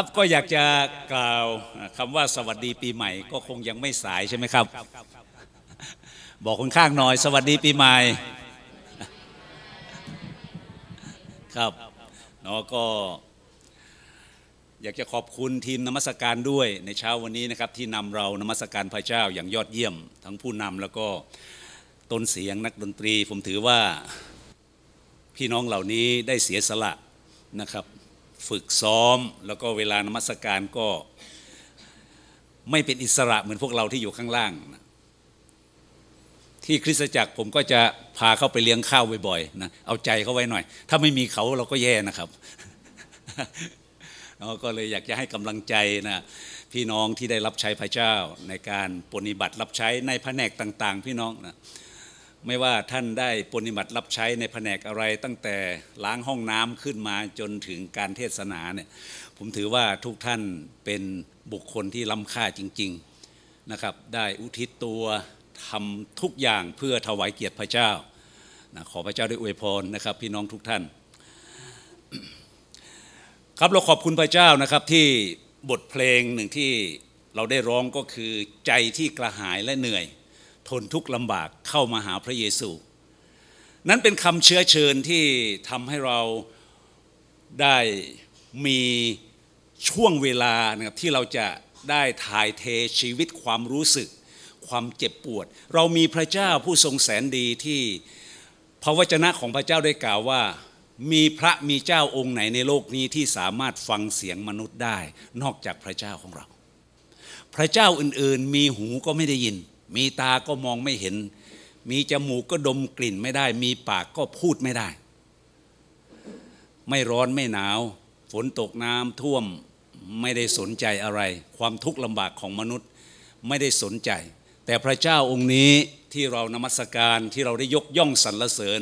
ครับก็อยากจะกล่าวคำว่าสวัสดีปีใหม่ ก็คงยังไม่สายใช่ไหมครับ บอกคนข้างหน่อย สวัสดีปีใหม่ครับเนาะก็ อยากจะขอบคุณทีมนมัสการด้วยในเช้าวันนี้นะครับ ที่นำเรานมัสการพระเจ้าอย่างยอดเยี่ยม ทั้งผู้นำแล้วก็ต้นเสียงนักดนตรี ผมถือว่าพี่น้องเหล่านี้ได้เสียสละนะครับ ฝึกซ้อม แล้วก็เวลานมัสการก็ไม่เป็นอิสระเหมือนพวกเราที่อยู่ข้างล่างนะที่คริสตจักรผมก็จะพาเขาไปเลี้ยงข้าวบ่อยๆนะเอาใจเขาไว้หน่อย ถ้าไม่มีเขาเราก็แย่นะครับเราก็เลยอยากจะให้กำลังใจนะพี่น้องที่ได้รับใช้พระเจ้าในการปฏิบัติรับใช้ในแผนกต่าง ๆ พี่น้องนะ ไม่ว่าท่านได้ปฏิบัติรับใช้ในแผนกอะไร ตั้งแต่ล้างห้องน้ำขึ้นมาจนถึงการเทศนาเนี่ยผมถือว่าทุกท่านเป็นบุคคลที่ล้ำค่าจริงๆนะครับ ได้อุทิศตัวทำทุกอย่างเพื่อถวายเกียรติพระเจ้านะขอพระเจ้าได้อวยพรนะครับ พี่น้องทุกท่าน ครับเราขอบคุณพระเจ้านะครับที่บทเพลงหนึ่งที่เราได้ร้องก็คือใจที่กระหายและเหนื่อย ทนทุกข์ลำบากเข้ามาหาพระเยซู นั้นเป็นคำเชื้อเชิญที่ทำให้เราได้มีช่วงเวลานะครับที่เราจะได้ถ่ายเทชีวิตความรู้สึก ความเจ็บปวด เรามีพระเจ้าผู้ทรงแสนดีที่พระวจนะของพระเจ้าได้กล่าวว่า มีพระมีเจ้าองค์ไหนในโลกนี้ที่สามารถฟังเสียงมนุษย์ได้ นอกจากพระเจ้าของเรา พระเจ้าอื่นๆ มีหูก็ไม่ได้ยิน มีตาก็มองไม่เห็น มีจมูกก็ดมกลิ่นไม่ได้ มีปากก็พูดไม่ได้ ไม่ร้อนไม่หนาว ฝนตกน้ำท่วมไม่ได้สนใจอะไร ความทุกข์ลำบากของมนุษย์ไม่ได้สนใจ แต่พระเจ้าองค์นี้ที่เรานมัสการที่เราได้ยกย่องสรรเสริญ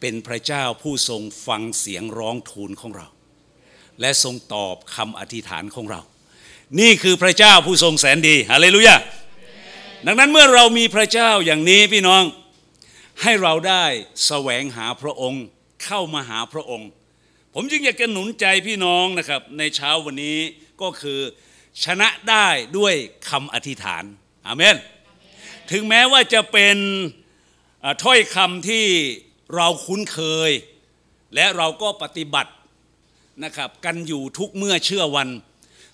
เป็นพระเจ้าผู้ทรงฟังเสียงร้องทูลของเรา และทรงตอบคำอธิษฐานของเรา นี่คือพระเจ้าผู้ทรงแสนดีฮาเลลูยา ดังนั้นเมื่อเรามีพระเจ้าอย่างนี้พี่น้อง ให้เราได้แสวงหาพระองค์ เข้ามาหาพระองค์ ผมจึงอยากจะหนุนใจพี่น้องนะครับ ในเช้าวันนี้ก็คือชนะได้ด้วยคำอธิษฐานอาเมนถึงแม้ว่าจะเป็นถ้อยคำที่เราคุ้นเคย และเราก็ปฏิบัตินะครับกันอยู่ทุกเมื่อเชื่อวัน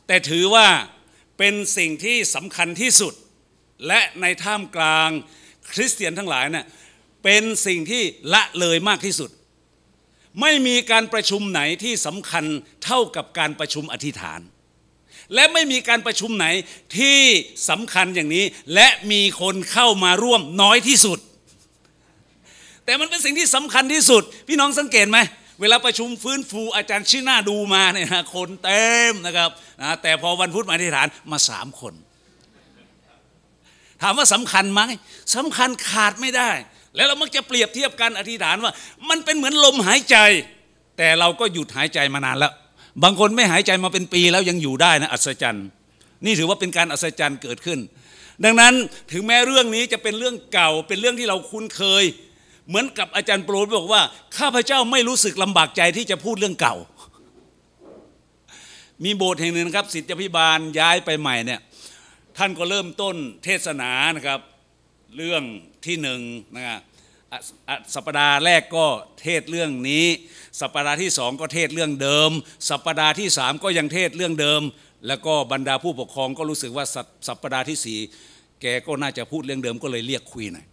แต่ถือว่าเป็นสิ่งที่สำคัญที่สุด และในท่ามกลางคริสเตียนทั้งหลายเนะ่ยเป็นสิ่งที่ละเลยมากที่สุด ไม่มีการประชุมไหนที่สำคัญเท่ากับการประชุมอธิษฐาน และไม่มีการประชุมไหนที่สำคัญอย่างนี้ และมีคนเข้ามาร่วมน้อยที่สุด แต่มันเป็นสิ่งที่สำคัญที่สุด พี่น้องสังเกตไหมเวลาประชุมฟื้นฟูอาจารย์ชื่อหน้าดูมาเนี่ยนะคนเต็มนะครับนะแต่พอวันพุธมาอธิษฐานมาสามคน ถามว่าสำคัญไหมสำคัญขาดไม่ได้ แล้วเรามักจะเปรียบเทียบกันอธิษฐานว่า มันเป็นเหมือนลมหายใจ แต่เราก็หยุดหายใจมานานแล้ว บางคนไม่หายใจมาเป็นปีแล้วยังอยู่ได้นะอัศจรรย์นี่ถือว่าเป็นการอัศจรรย์เกิดขึ้น ดังนั้นถึงแม้เรื่องนี้จะเป็นเรื่องเก่า เป็นเรื่องที่เราคุ้นเคย เหมือนกับอาจารย์โปรดบอกว่า ข้าพเจ้าไม่รู้สึกลำบากใจที่จะพูดเรื่องเก่า มีโบสถ์แห่งหนึ่งนะครับสิทธิพิบาลย้ายไปใหม่เนี่ย ท่านก็เริ่มต้นเทศนานะครับ เรื่องที่หนึ่งนะครับสัปดาห์แรกก็เทศเรื่องนี้ สัปดาห์ที่สองก็เทศเรื่องเดิม สัปดาห์ที่สามก็ยังเทศเรื่องเดิม แล้วก็บรรดาผู้ปกครองก็รู้สึกว่าสัปดาห์ที่สี่แกก็น่าจะพูดเรื่องเดิมก็เลยเรียกคุยหน่อย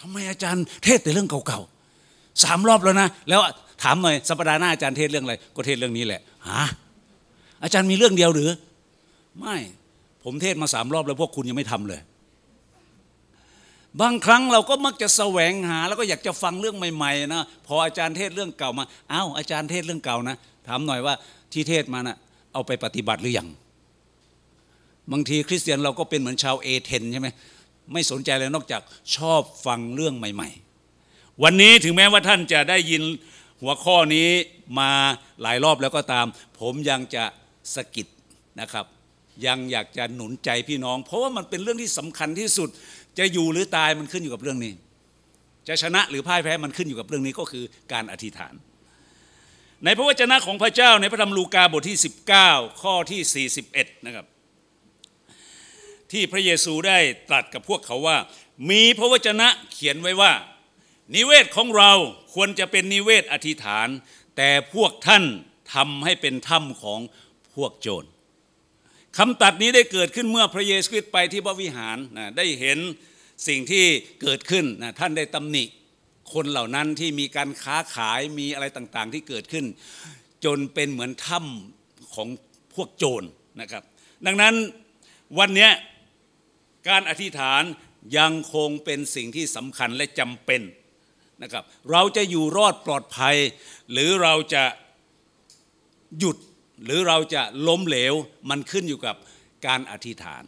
ทำไมอาจารย์เทศแต่เรื่องเก่าๆสามรอบแล้วนะ แล้วถามหน่อยสัปดาห์หน้าอาจารย์เทศเรื่องอะไร ก็เทศเรื่องนี้แหละฮะอาจารย์มีเรื่องเดียวหรือ ไม่ผมเทศมาสามรอบแล้วพวกคุณยังไม่ทำเลย บางครั้งเราก็มักจะแสวงหา แล้วก็อยากจะฟังเรื่องใหม่ๆนะพออาจารย์เทศเรื่องเก่ามาอ้าวอาจารย์เทศเรื่องเก่านะถามหน่อยว่าที่เทศมานะ่ะเอาไปปฏิบัติหรือยังบางทีคริสเตียนเราก็เป็นเหมือนชาวเอเธนใช่ไหมไม่สนใจเลยนอกจากชอบฟังเรื่องใหม่ ๆ วันนี้ถึงแม้ว่าท่านจะได้ยินหัวข้อนี้มาหลายรอบแล้วก็ตาม ผมยังจะสะกิดนะครับ ยังอยากจะหนุนใจพี่น้อง เพราะว่ามันเป็นเรื่องที่สำคัญที่สุด จะอยู่หรือตายมันขึ้นอยู่กับเรื่องนี้ จะชนะหรือพ่ายแพ้มันขึ้นอยู่กับเรื่องนี้ก็คือการอธิษฐาน ในพระวจนะของพระเจ้าในพระธรรมลูกาบทที่ 19 ข้อที่ 41 นะครับ ที่พระเยซูได้ตรัสกับพวกเขาว่า มีพระวจนะเขียนไว้ว่า นิเวศของเราควรจะเป็นนิเวศอธิษฐาน แต่พวกท่านทำให้เป็นถ้ำของพวกโจร คำตัดนี้ได้เกิดขึ้นเมื่อพระเยซูคริสต์ไปที่พระวิหารนะได้เห็นสิ่งที่เกิดขึ้นนะท่านได้ตำหนิคนเหล่านั้นที่มีการค้าขายมีอะไรต่างๆ ที่เกิดขึ้น จนเป็นเหมือนถ้ำของพวกโจรนะครับ ดังนั้นวันนี้การอธิษฐานยังคงเป็นสิ่งที่สำคัญและจำเป็นนะครับ เราจะอยู่รอดปลอดภัย หรือเราจะหยุด หรือเราจะล้มเหลวมันขึ้นอยู่กับการอธิษฐาน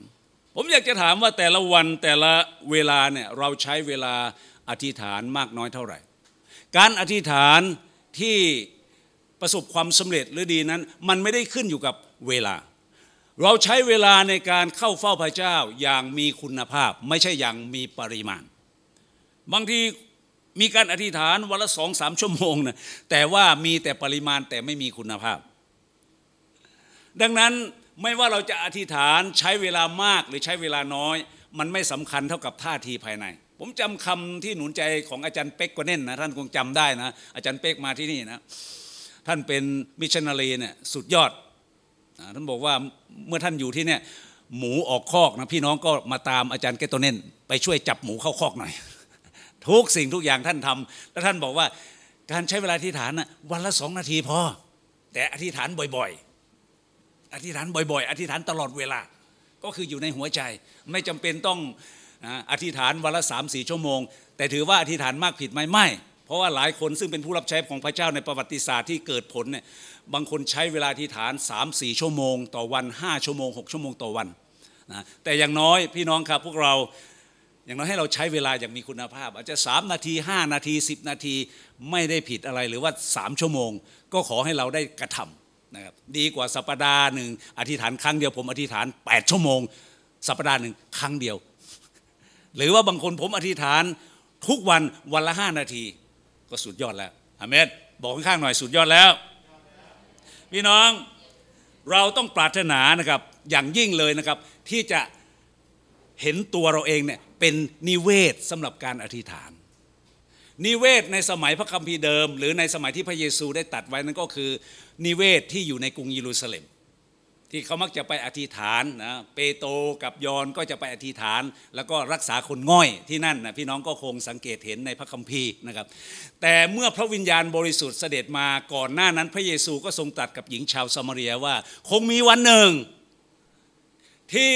ผมอยากจะถามว่าแต่ละวันแต่ละเวลาเนี่ยเราใช้เวลาอธิษฐานมากน้อยเท่าไหร่ การอธิษฐานที่ประสบความสำเร็จหรือดีนั้น มันไม่ได้ขึ้นอยู่กับเวลา เราใช้เวลาในการเข้าเฝ้าพระเจ้าอย่างมีคุณภาพ ไม่ใช่อย่างมีปริมาณ บางทีมีการอธิษฐานวันละสองสามชั่วโมงนะแต่ว่ามีแต่ปริมาณแต่ไม่มีคุณภาพ ดังนั้นไม่ว่าเราจะอธิษฐานใช้เวลามากหรือใช้เวลาน้อย มันไม่สำคัญเท่ากับท่าทีภายใน ผมจำคำที่หนุนใจของอาจารย์เป๊กกวเน่นนะท่านคงจำได้นะ อาจารย์เป๊กมาที่นี่นะท่านเป็นมิชชันนารีเนี่ยสุดยอดท่านบอกว่าเมื่อท่านอยู่ที่เนี่ยหมูออกคอกนะพี่น้องก็มาตามอาจารย์เกตโตเน่นไปช่วยจับหมูเข้าคอกหน่อย ทุกสิ่งทุกอย่างท่านทำแล้วท่านบอกว่าการใช้เวลาอธิษฐานนะวันละสองนาทีพอ แต่อธิษฐานบ่อยๆ อธิษฐานบ่อย ๆ อธิษฐานตลอดเวลา ก็คืออยู่ในหัวใจ ไม่จำเป็นต้องอธิษฐานวันละสามสี่ชั่วโมง แต่ถือว่าอธิษฐานมากผิดไหมไม่ เพราะว่าหลายคนซึ่งเป็นผู้รับใช้ของพระเจ้าในประวัติศาสตร์ที่เกิดผลเนี่ยบางคนใช้เวลาอธิษฐาน3 4ชั่วโมง ต่อวัน 5 ชั่วโมง 6 ชั่วโมงต่อวันนะแต่อย่างน้อยพี่น้องครับพวกเราอย่างน้อยให้เราใช้เวลาอย่างมีคุณภาพ อาจจะ 3 นาที 5 นาที 10 นาทีไม่ได้ผิดอะไรหรือว่า 3 ชั่วโมง ก็ขอให้เราได้กระทำ นะครับดีกว่าสัปดาห์หนึ่งอธิษฐานครั้งเดียวผมอธิษฐาน 8 ชั่วโมง สัปดาห์หนึ่งครั้งเดียว หรือว่าบางคนผมอธิษฐานทุกวันวันละ5นาที ก็สุดยอดแล้วอเมนบอกข้างๆหน่อยสุดยอดแล้ว พี่น้องเราต้องปรารถนานะครับอย่างยิ่งเลยนะครับ ที่จะเห็นตัวเราเองเนี่ยเป็นนิเวศสำหรับการอธิษฐาน นิเวศในสมัยพระคัมภีร์เดิม หรือในสมัยที่พระเยซูได้ตัดไว้นั่นก็คือ นิเวศที่อยู่ในกรุงเยรูซาเล็ม ที่เขามักจะไปอธิษฐานนะเปโตรกับยอนก็จะไปอธิษฐาน แล้วก็รักษาคนง่อยที่นั่นนะพี่น้องก็คงสังเกตเห็นในพระคัมภีร์นะครับ แต่เมื่อพระวิญญาณบริสุทธิ์เสด็จมาก่อนหน้านั้น พระเยซูก็ทรงตรัสกับหญิงชาวซามารียว่า คงมีวันหนึ่ง ที่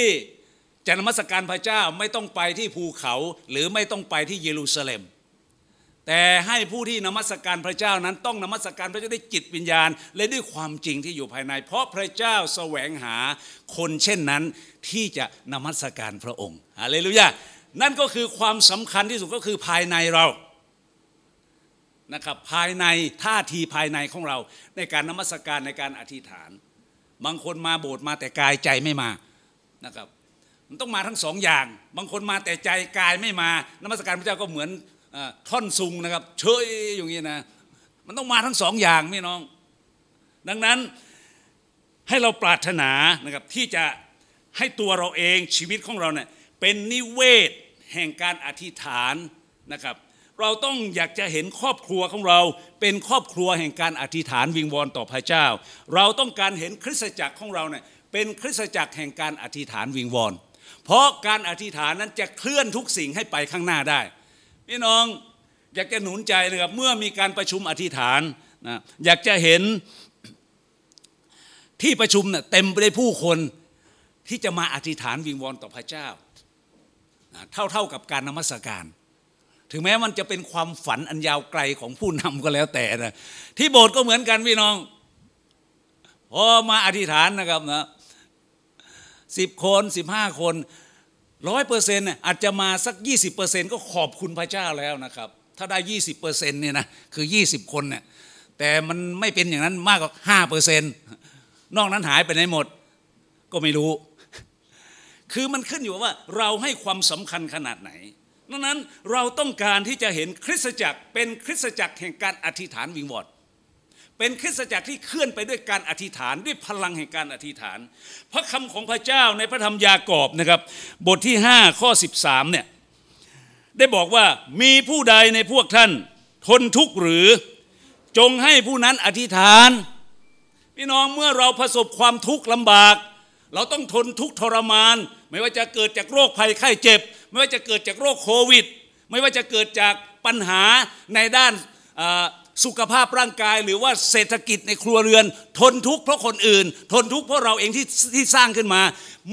จะนมัสการพระเจ้าไม่ต้องไปที่ภูเขาหรือไม่ต้องไปที่เยรูซาเล็ม แต่ให้ผู้ที่นมัสการพระเจ้านั้นต้องนมัสการพระเจ้าด้วยจิตวิญญาณ และด้วยความจริงที่อยู่ภายใน เพราะพระเจ้าแสวงหาคนเช่นนั้นที่จะนมัสการพระองค์ฮาเลลูยานั่นก็คือความสำคัญที่สุดก็คือภายในเรานะครับภายในท่าทีภายในของเราในการนมัสการในการอธิษฐาน บางคนมาโบสถ์มาแต่กายใจไม่มานะครับมันต้องมาทั้งสองอย่าง บางคนมาแต่ใจกายไม่มานมัสการพระเจ้าก็เหมือน ท่อนซุงนะครับเฉยอย่างนี้นะมันต้องมาทั้งสองอย่างพี่น้อง ดังนั้นให้เราปรารถนานะครับที่จะให้ตัวเราเองชีวิตของเราเนี่ยเป็นนิเวศแห่งการอธิษฐานนะครับเราต้องอยากจะเห็นครอบครัวของเราเป็นครอบครัวแห่งการอธิษฐานวิงวอนต่อพระเจ้า เราต้องการเห็นคริสตจักรของเราเนี่ยเป็นคริสตจักรแห่งการอธิษฐานวิงวอน เพราะการอธิษฐานนั้นจะเคลื่อนทุกสิ่งให้ไปข้างหน้าได้ พี่น้องอยากจะหนุนใจนะครับเมื่อมีการประชุมอธิษฐานนะอยากจะเห็นที่ประชุมเนะ่ยเต็มไปด้วยผู้คนที่จะมาอธิษฐานวิงวอนต่อพระเจ้าเท่าเท่ากับการนมัสการ ถึงแม้มันจะเป็นความฝันอันยาวไกลของผู้นำก็แล้วแต่นะที่โบสถ์ก็เหมือนกันพี่น้องพอมาอธิษฐานนะครับนะสิบคนสิบห้าคน ร้อยเปอร์เซ็นต์อาจจะมาสักยี่สิบเปอร์เซ็นต์ก็ขอบคุณพระเจ้าแล้วนะครับ ถ้าได้ยี่สิบเปอร์เซ็นต์เนี่ยนะคือยี่สิบคนเนี่ยแต่มันไม่เป็นอย่างนั้นมากกว่าห้าเปอร์เซ็นต์นอกนั้นหายไปไหนหมด ก็ไม่รู้ คือมันขึ้นอยู่ว่าเราให้ความสำคัญขนาดไหนดังนั้นเราต้องการที่จะเห็นคริสตจักรเป็นคริสตจักรแห่งการอธิษฐานวิงวอน เป็นคริสตจักรที่เคลื่อนไปด้วยการอธิษฐานด้วยพลังแห่งการอธิษฐาน พระคำของพระเจ้าในพระธรรมยากอบนะครับ บทที่ 5 ข้อ 13เนี่ยได้บอกว่ามีผู้ใดในพวกท่าน ทนทุกข์หรือจงให้ผู้นั้นอธิษฐาน พี่น้องเมื่อเราประสบความทุกข์ลำบาก เราต้องทนทุกข์ทรมาน ไม่ว่าจะเกิดจากโรคภัยไข้เจ็บ ไม่ว่าจะเกิดจากโรคโควิด ไม่ว่าจะเกิดจากปัญหาในด้าน สุขภาพร่างกายหรือว่าเศรษฐกิจในครัวเรือน ทนทุกข์เพราะคนอื่น ทนทุกข์เพราะเราเองที่ที่สร้างขึ้นมา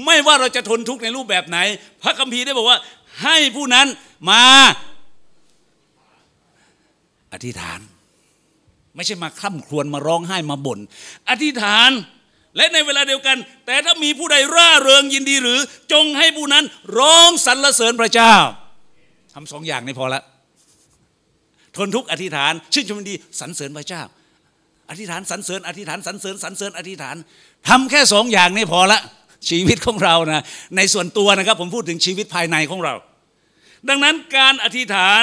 ไม่ว่าเราจะทนทุกข์ในรูปแบบไหน พระคัมภีร์ได้บอกว่า ให้ผู้นั้นมาอธิษฐาน ไม่ใช่มาคร่ำครวญมาร้องไห้มาบน่นอธิษฐานและในเวลาเดียวกัน แต่ถ้ามีผู้ใดร่าเริงยินดีหรือ จงให้ผู้นั้นร้องสรรเสริญพระเจ้าทำสองอย่างนี่พอละ ทนทุกข์อธิษฐาน ชื่นชมดีสรรเสริญพระเจ้า อธิษฐานสรรเสริญอธิษฐานสรรเสริญสรรเสริญอธิษฐานทำแค่สองอย่างนี่พอละชีวิตของเรานะในส่วนตัวนะครับผมพูดถึงชีวิตภายในของเรา ดังนั้นการอธิษฐาน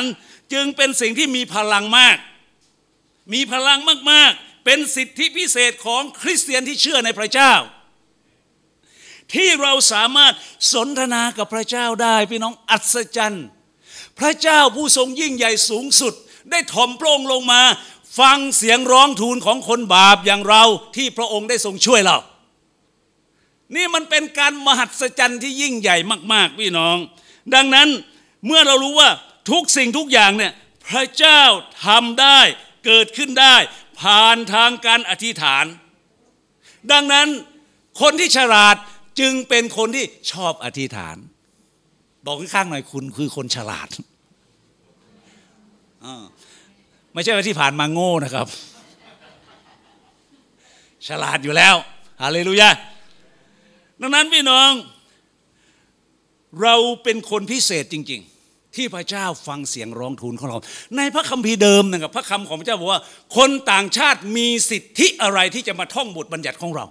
จึงเป็นสิ่งที่มีพลังมาก มีพลังมากๆ เป็นสิทธิพิเศษของคริสเตียนที่เชื่อในพระเจ้า ที่เราสามารถสนทนากับพระเจ้าได้พี่น้องอัศจรรย์ พระเจ้าผู้ทรงยิ่งใหญ่สูงสุด ได้ถ่อมพระองค์ลงมา ฟังเสียงร้องทูลของคนบาปอย่างเราที่พระองค์ได้ทรงช่วยเรา นี่มันเป็นการมหัศจรรย์ที่ยิ่งใหญ่มาก ๆ พี่น้อง ดังนั้นเมื่อเรารู้ว่าทุกสิ่งทุกอย่างเนี่ยพระเจ้าทำได้เกิดขึ้นได้ ผ่านทางการอธิษฐาน ดังนั้นคนที่ฉลาดจึงเป็นคนที่ชอบอธิษฐาน บอกข้างๆหน่อยคุณคือคนฉลาด ไม่ใช่ว่าที่ผ่านมาโง่นะครับ ฉลาดอยู่แล้วฮาเลลูยาดังนั้นพี่น้อง เราเป็นคนพิเศษจริง ๆที่พระเจ้าฟังเสียงร้องทูลของเรา ในพระคัมภีร์เดิมนะครับพระคำของพระเจ้าบอกว่า คนต่างชาติมีสิทธิอะไรที่จะมาท่องบทบัญญัติของเรา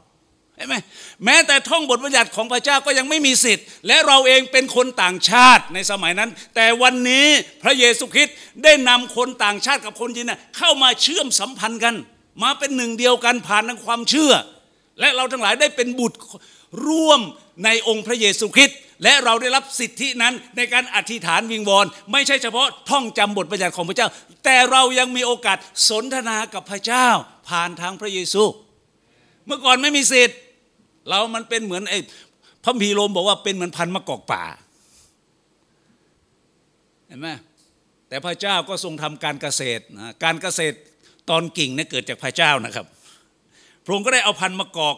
ใช่ไหมแม้แต่ท่องบทบัญญัติของพระเจ้าก็ยังไม่มีสิทธิ์ และเราเองเป็นคนต่างชาติในสมัยนั้น แต่วันนี้พระเยซูคริสต์ได้นำคนต่างชาติกับคนจีนเข้ามาเชื่อมสัมพันธ์กัน มาเป็นหนึ่งเดียวกันผ่านทางความเชื่อ และเราทั้งหลายได้เป็นบุตรร่วมในองค์พระเยซูคริสต์และเราได้รับสิทธินั้นในการอธิษฐานวิงวอน ไม่ใช่เฉพาะท่องจำบทบัญญัติของพระเจ้า แต่เรายังมีโอกาสสนทนากับพระเจ้า ผ่านทางพระเยซู เมื่อก่อนไม่มีสิทธิ์ เรามันเป็นเหมือนไอ้พระพีโรมบอกว่าเป็นเหมือนพันมะกอกป่าเห็นไหมแต่พระเจ้าก็ทรงทำการเกษตรนะการเกษตรตอนกิ่งเนี่ยเกิดจากพระเจ้านะครับ พระองค์ก็ได้เอาพันมะกอก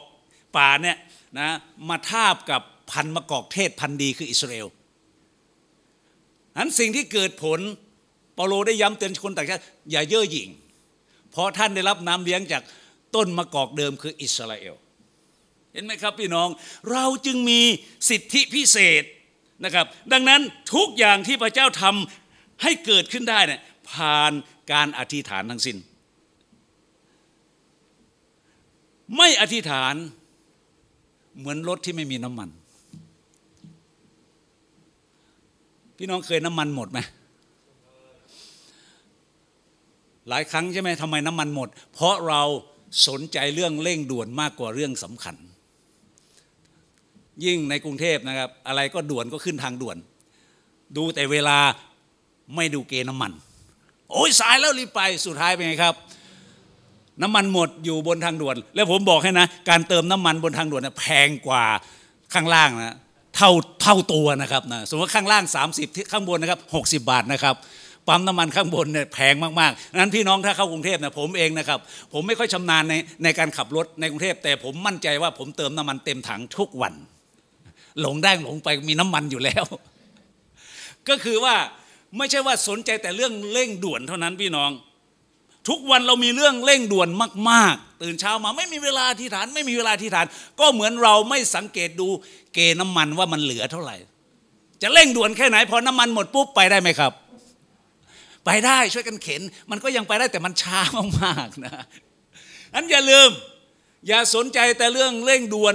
ป่าเนี่ยนะมาทาบกับพันมะกอกเทศพันดีคืออิสราเอลนั้นสิ่งที่เกิดผลเปาโลได้ย้ำเตือนคนต่างชาติอย่าเย่อหยิ่ง เพราะท่านได้รับน้ำเลี้ยงจากต้นมะกอกเดิมคืออิสราเอล เห็นไหมครับพี่น้อง เราจึงมีสิทธิพิเศษนะครับ ดังนั้นทุกอย่างที่พระเจ้าทำให้เกิดขึ้นได้เนี่ยผ่านการอธิษฐานทั้งสิน้น ไม่อธิษฐานเหมือนรถที่ไม่มีน้ำมัน พี่น้องเคยน้ำมันหมดไหมหลายครั้งใช่ไหมทำไมน้ำมันหมด เพราะเราสนใจเรื่องเร่งด่วนมากกว่าเรื่องสำคัญ ยิ่งในกรุงเทพนะครับ อะไรก็ด่วนก็ขึ้นทางด่วน ดูแต่เวลาไม่ดูเกณฑ์น้ำมัน โอ้ยสายแล้วรีบไปสุดท้ายเป็นไงครับ น้ำมันหมดอยู่บนทางด่วน แล้วผมบอกให้นะ การเติมน้ำมันบนทางด่วนแพงกว่าข้างล่างนะเท่าเท่าตัวนะครับนะสมมติข้างล่าง 30ที่ข้างบนนะครับ60 บาทนะครับปั๊มน้ำมันข้างบนเนี่ยแพงมากๆนั้นพี่น้องถ้าเข้ากรุงเทพเนี่ยผมเองนะครับ ผมไม่ค่อยชำนาญในในการขับรถในกรุงเทพ แต่ผมมั่นใจว่าผมเติมน้ำมันเต็มถังทุกวัน หลงได้หลงไปมีน้ำมันอยู่แล้ว ก็คือว่าไม่ใช่ว่าสนใจแต่เรื่องเร่งด่วนเท่านั้นพี่น้อง ทุกวันเรามีเรื่องเร่งด่วนมาก ๆ ตื่นเช้ามาไม่มีเวลาที่ฐาน ไม่มีเวลาที่ฐาน ก็เหมือนเราไม่สังเกตดูเกน้ำมันว่ามันเหลือเท่าไหร่ จะเร่งด่วนแค่ไหนพอน้ำมันหมดปุ๊บไปได้ไหมครับ ไปได้ช่วยกันเข็น มันก็ยังไปได้แต่มันช้ามากๆนะอันอย่าลืม อย่าสนใจแต่เรื่องเร่งด่วน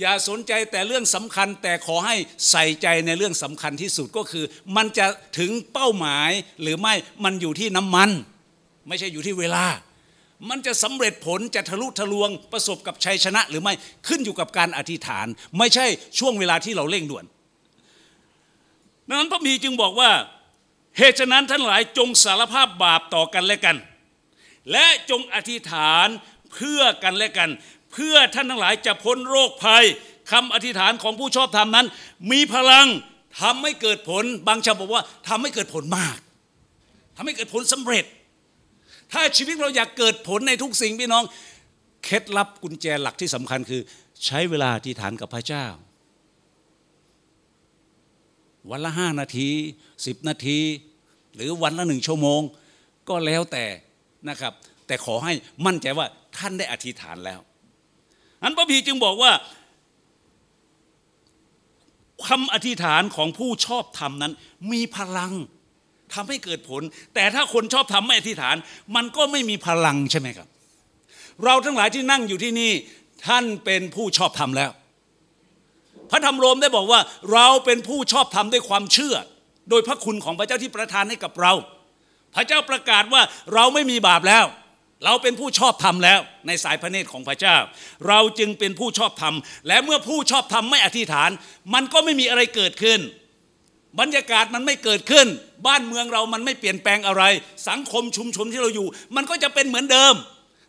อย่าสนใจแต่เรื่องสำคัญแต่ขอให้ใส่ใจในเรื่องสำคัญที่สุดก็คือ มันจะถึงเป้าหมายหรือไม่มันอยู่ที่น้ำมัน ไม่ใช่อยู่ที่เวลา มันจะสำเร็จผลจะทะลุทะลวงประสบกับชัยชนะ หรือไม่ขึ้นอยู่กับการอธิษฐาน ไม่ใช่ช่วงเวลาที่เราเร่งด่วนดังนั้นพระมีจึงบอกว่าเหตุฉะนั้นท่านหลายจงสารภาพบาปต่อกันและกัน และจงอธิษฐานเพื่อกันและกัน เพื่อท่านทั้งหลายจะพ้นโรคภัยคำอธิษฐานของผู้ชอบธรรมนั้น มีพลังทำให้เกิดผลบางชาวบอกว่าทำให้เกิดผลมากทำให้เกิดผลสำเร็จ ถ้าชีวิตเราอยากเกิดผลในทุกสิ่งพี่น้องเคล็ดลับกุญแจหลักที่สำคัญคือ ใช้เวลาอธิษฐานกับพระเจ้า วันละห้านาทีสิบนาที หรือวันละหนึ่งชั่วโมง ก็แล้วแต่นะครับ แต่ขอให้มั่นใจว่าท่านได้อธิษฐานแล้ว อันพระพีจึงบอกว่าคำอธิษฐานของผู้ชอบธรรมนั้น มีพลังทำให้เกิดผล แต่ถ้าคนชอบทำไม่อธิษฐาน มันก็ไม่มีพลังใช่ไหมครับ เราทั้งหลายที่นั่งอยู่ที่นี่ ท่านเป็นผู้ชอบธรรมแล้ว พระธรรมโรมได้บอกว่า เราเป็นผู้ชอบธรรมด้วยความเชื่อ โดยพระคุณของพระเจ้าที่ประทานให้กับเรา พระเจ้าประกาศว่าเราไม่มีบาปแล้ว เราเป็นผู้ชอบธรรมแล้วในสายพระเนตรของพระเจ้า เราจึงเป็นผู้ชอบธรรม และเมื่อผู้ชอบธรรมไม่อธิษฐาน มันก็ไม่มีอะไรเกิดขึ้น บรรยากาศมันไม่เกิดขึ้น บ้านเมืองเรามันไม่เปลี่ยนแปลงอะไร สังคมชุมชนที่เราอยู่ มันก็จะเป็นเหมือนเดิม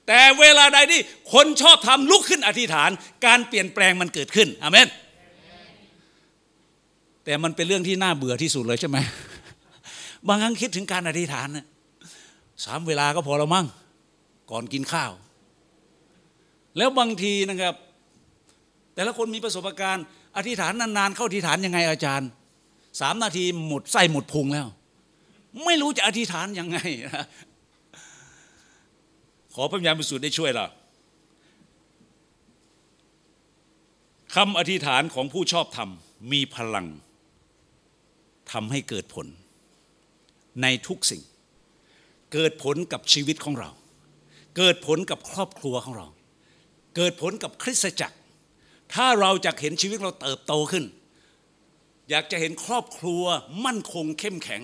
แต่เวลาใดที่คนชอบทำลุกขึ้นอธิษฐาน การเปลี่ยนแปลงมันเกิดขึ้นอเมนแต่มันเป็นเรื่องที่น่าเบื่อที่สุดเลยใช่ไหมบางครั้งคิดถึงการอธิษฐานสามเวลาก็พอแล้วมั้ง ก่อนกินข้าว แล้วบางทีนะครับ แต่ละคนมีประสบการณ์ อธิษฐานนานๆ เข้าอธิษฐานยังไงอาจารย์สามนาทีหมดไส้หมดพุงแล้ว ไม่รู้จะอธิษฐานยังไง ขอพระญาณบริสุทธิ์ได้ช่วยเราคำอธิษฐานของผู้ชอบธรรมมีพลังทำให้เกิดผลในทุกสิ่ง เกิดผลกับชีวิตของเรา เกิดผลกับครอบครัวของเรา เกิดผลกับคริสตจักร ถ้าเราจะเห็นชีวิตเราเติบโตขึ้น อยากจะเห็นครอบครัวมั่นคงเข้มแข็ง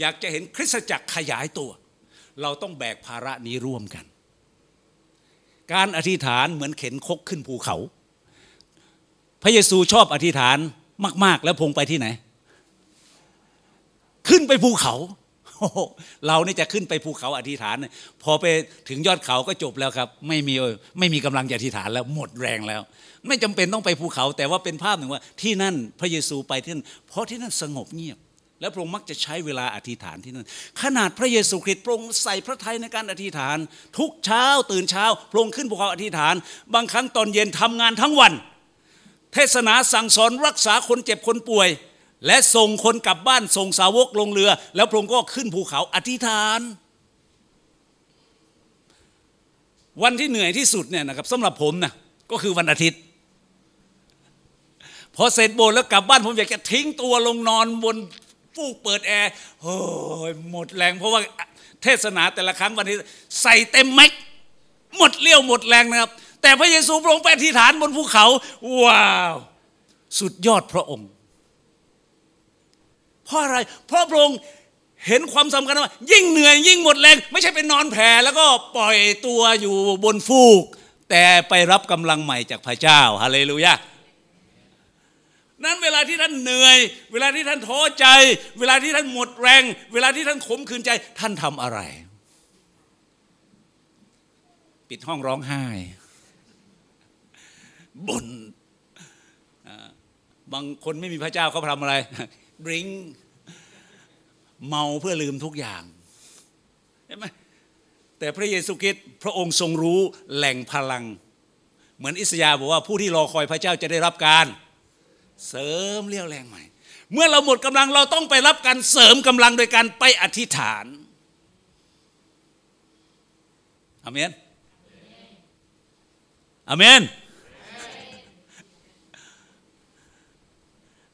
อยากจะเห็นคริสตจักรขยายตัว เราต้องแบกภาระนี้ร่วมกัน การอธิษฐานเหมือนเข็นคกขึ้นภูเขา พระเยซูชอบอธิษฐานมาก ๆ แล้วพงไปที่ไหน ขึ้นไปภูเขา เรานี่จะขึ้นไปภูเขาอธิษฐาน พอไปถึงยอดเขาก็จบแล้วครับ ไม่มีไม่มีกำลังจะอธิษฐานแล้วหมดแรงแล้ว ไม่จำเป็นต้องไปภูเขา แต่ว่าเป็นภาพหนึ่งว่าที่นั่นพระเยซูไปที่นั่นเพราะที่นั่นสงบเงียบ แล้วพระองค์มักจะใช้เวลาอธิษฐานที่นั่นขนาดพระเยซูคริสต์พระองค์ใส่พระทัยในการอธิษฐาน ทุกเช้าตื่นเช้าพระองค์ขึ้นภูเขาอธิษฐาน บางครั้งตอนเย็นทำงานทั้งวัน เทศนาสั่งสอนรักษาคนเจ็บคนป่วย และส่งคนกลับบ้านส่งสาวกลงเรือ แล้วพระองค์ก็ขึ้นภูเขาอธิษฐาน วันที่เหนื่อยที่สุดเนี่ยนะครับสำหรับผมนะก็คือวันอาทิตย์ พอเสร็จโบสถ์แล้วกลับบ้านผมอยากจะทิ้งตัวลงนอนบนฟูกเปิดแอร์โอ้ยหมดแรงเพราะว่าเทศนาแต่ละครั้งวันนี้ใส่เต็มแม็กหมดเลี้ยวหมดแรงนะครับ แต่พระเยซูพระองค์ไปอธิษฐานบนภูเขา ว้าว สุดยอดพระองค์ เพราะอะไร เพราะพระองค์เห็นความสำคัญว่า ยิ่งเหนื่อยยิ่งหมดแรง ไม่ใช่เป็นนอนแผ่แล้วก็ปล่อยตัวอยู่บนฟูก แต่ไปรับกำลังใหม่จากพระเจ้าฮาเลลูยานั้นเวลาที่ท่านเหนื่อย เวลาที่ท่านท้อใจ เวลาที่ท่านหมดแรง เวลาที่ท่านขมขื่นใจ ท่านทำอะไร ปิดห้องร้องไห้บนบางคนไม่มีพระเจ้าเขาทำอะไร ดริงเมาเพื่อลืมทุกอย่างเห็นไหมแต่พระเยซูคริสต์พระองค์ทรงรู้แหล่งพลัง เหมือนอิสยาบอกว่าผู้ที่รอคอยพระเจ้าจะได้รับการเสริมเรี่ยวแรงใหม่ เมื่อเราหมดกำลังเราต้องไปรับการเสริมกำลังโดยการไปอธิษฐานอเมนอเมน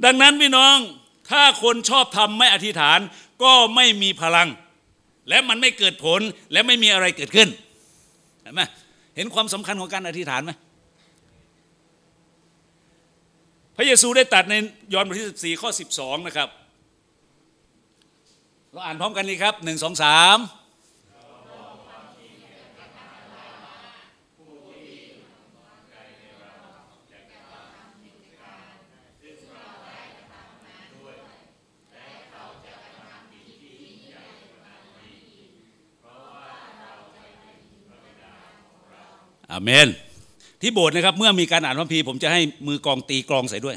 ดังนั้นพี่น้อง ถ้าคนชอบทำไม่อธิษฐานก็ไม่มีพลัง และมันไม่เกิดผลและไม่มีอะไรเกิดขึ้นเห็นไหมเห็นความสำคัญของการอธิษฐานไหมพระเยซูได้ตัดในยอห์นบทที่14ข้อ 12 นะครับ เราอ่านพร้อมกันนี้ครับ 1 2 3 อาเมน ที่โบสถ์นะครับ เมื่อมีการอ่านพระคัมภีร์ผมจะให้มือกองตีกลองใส่ด้วย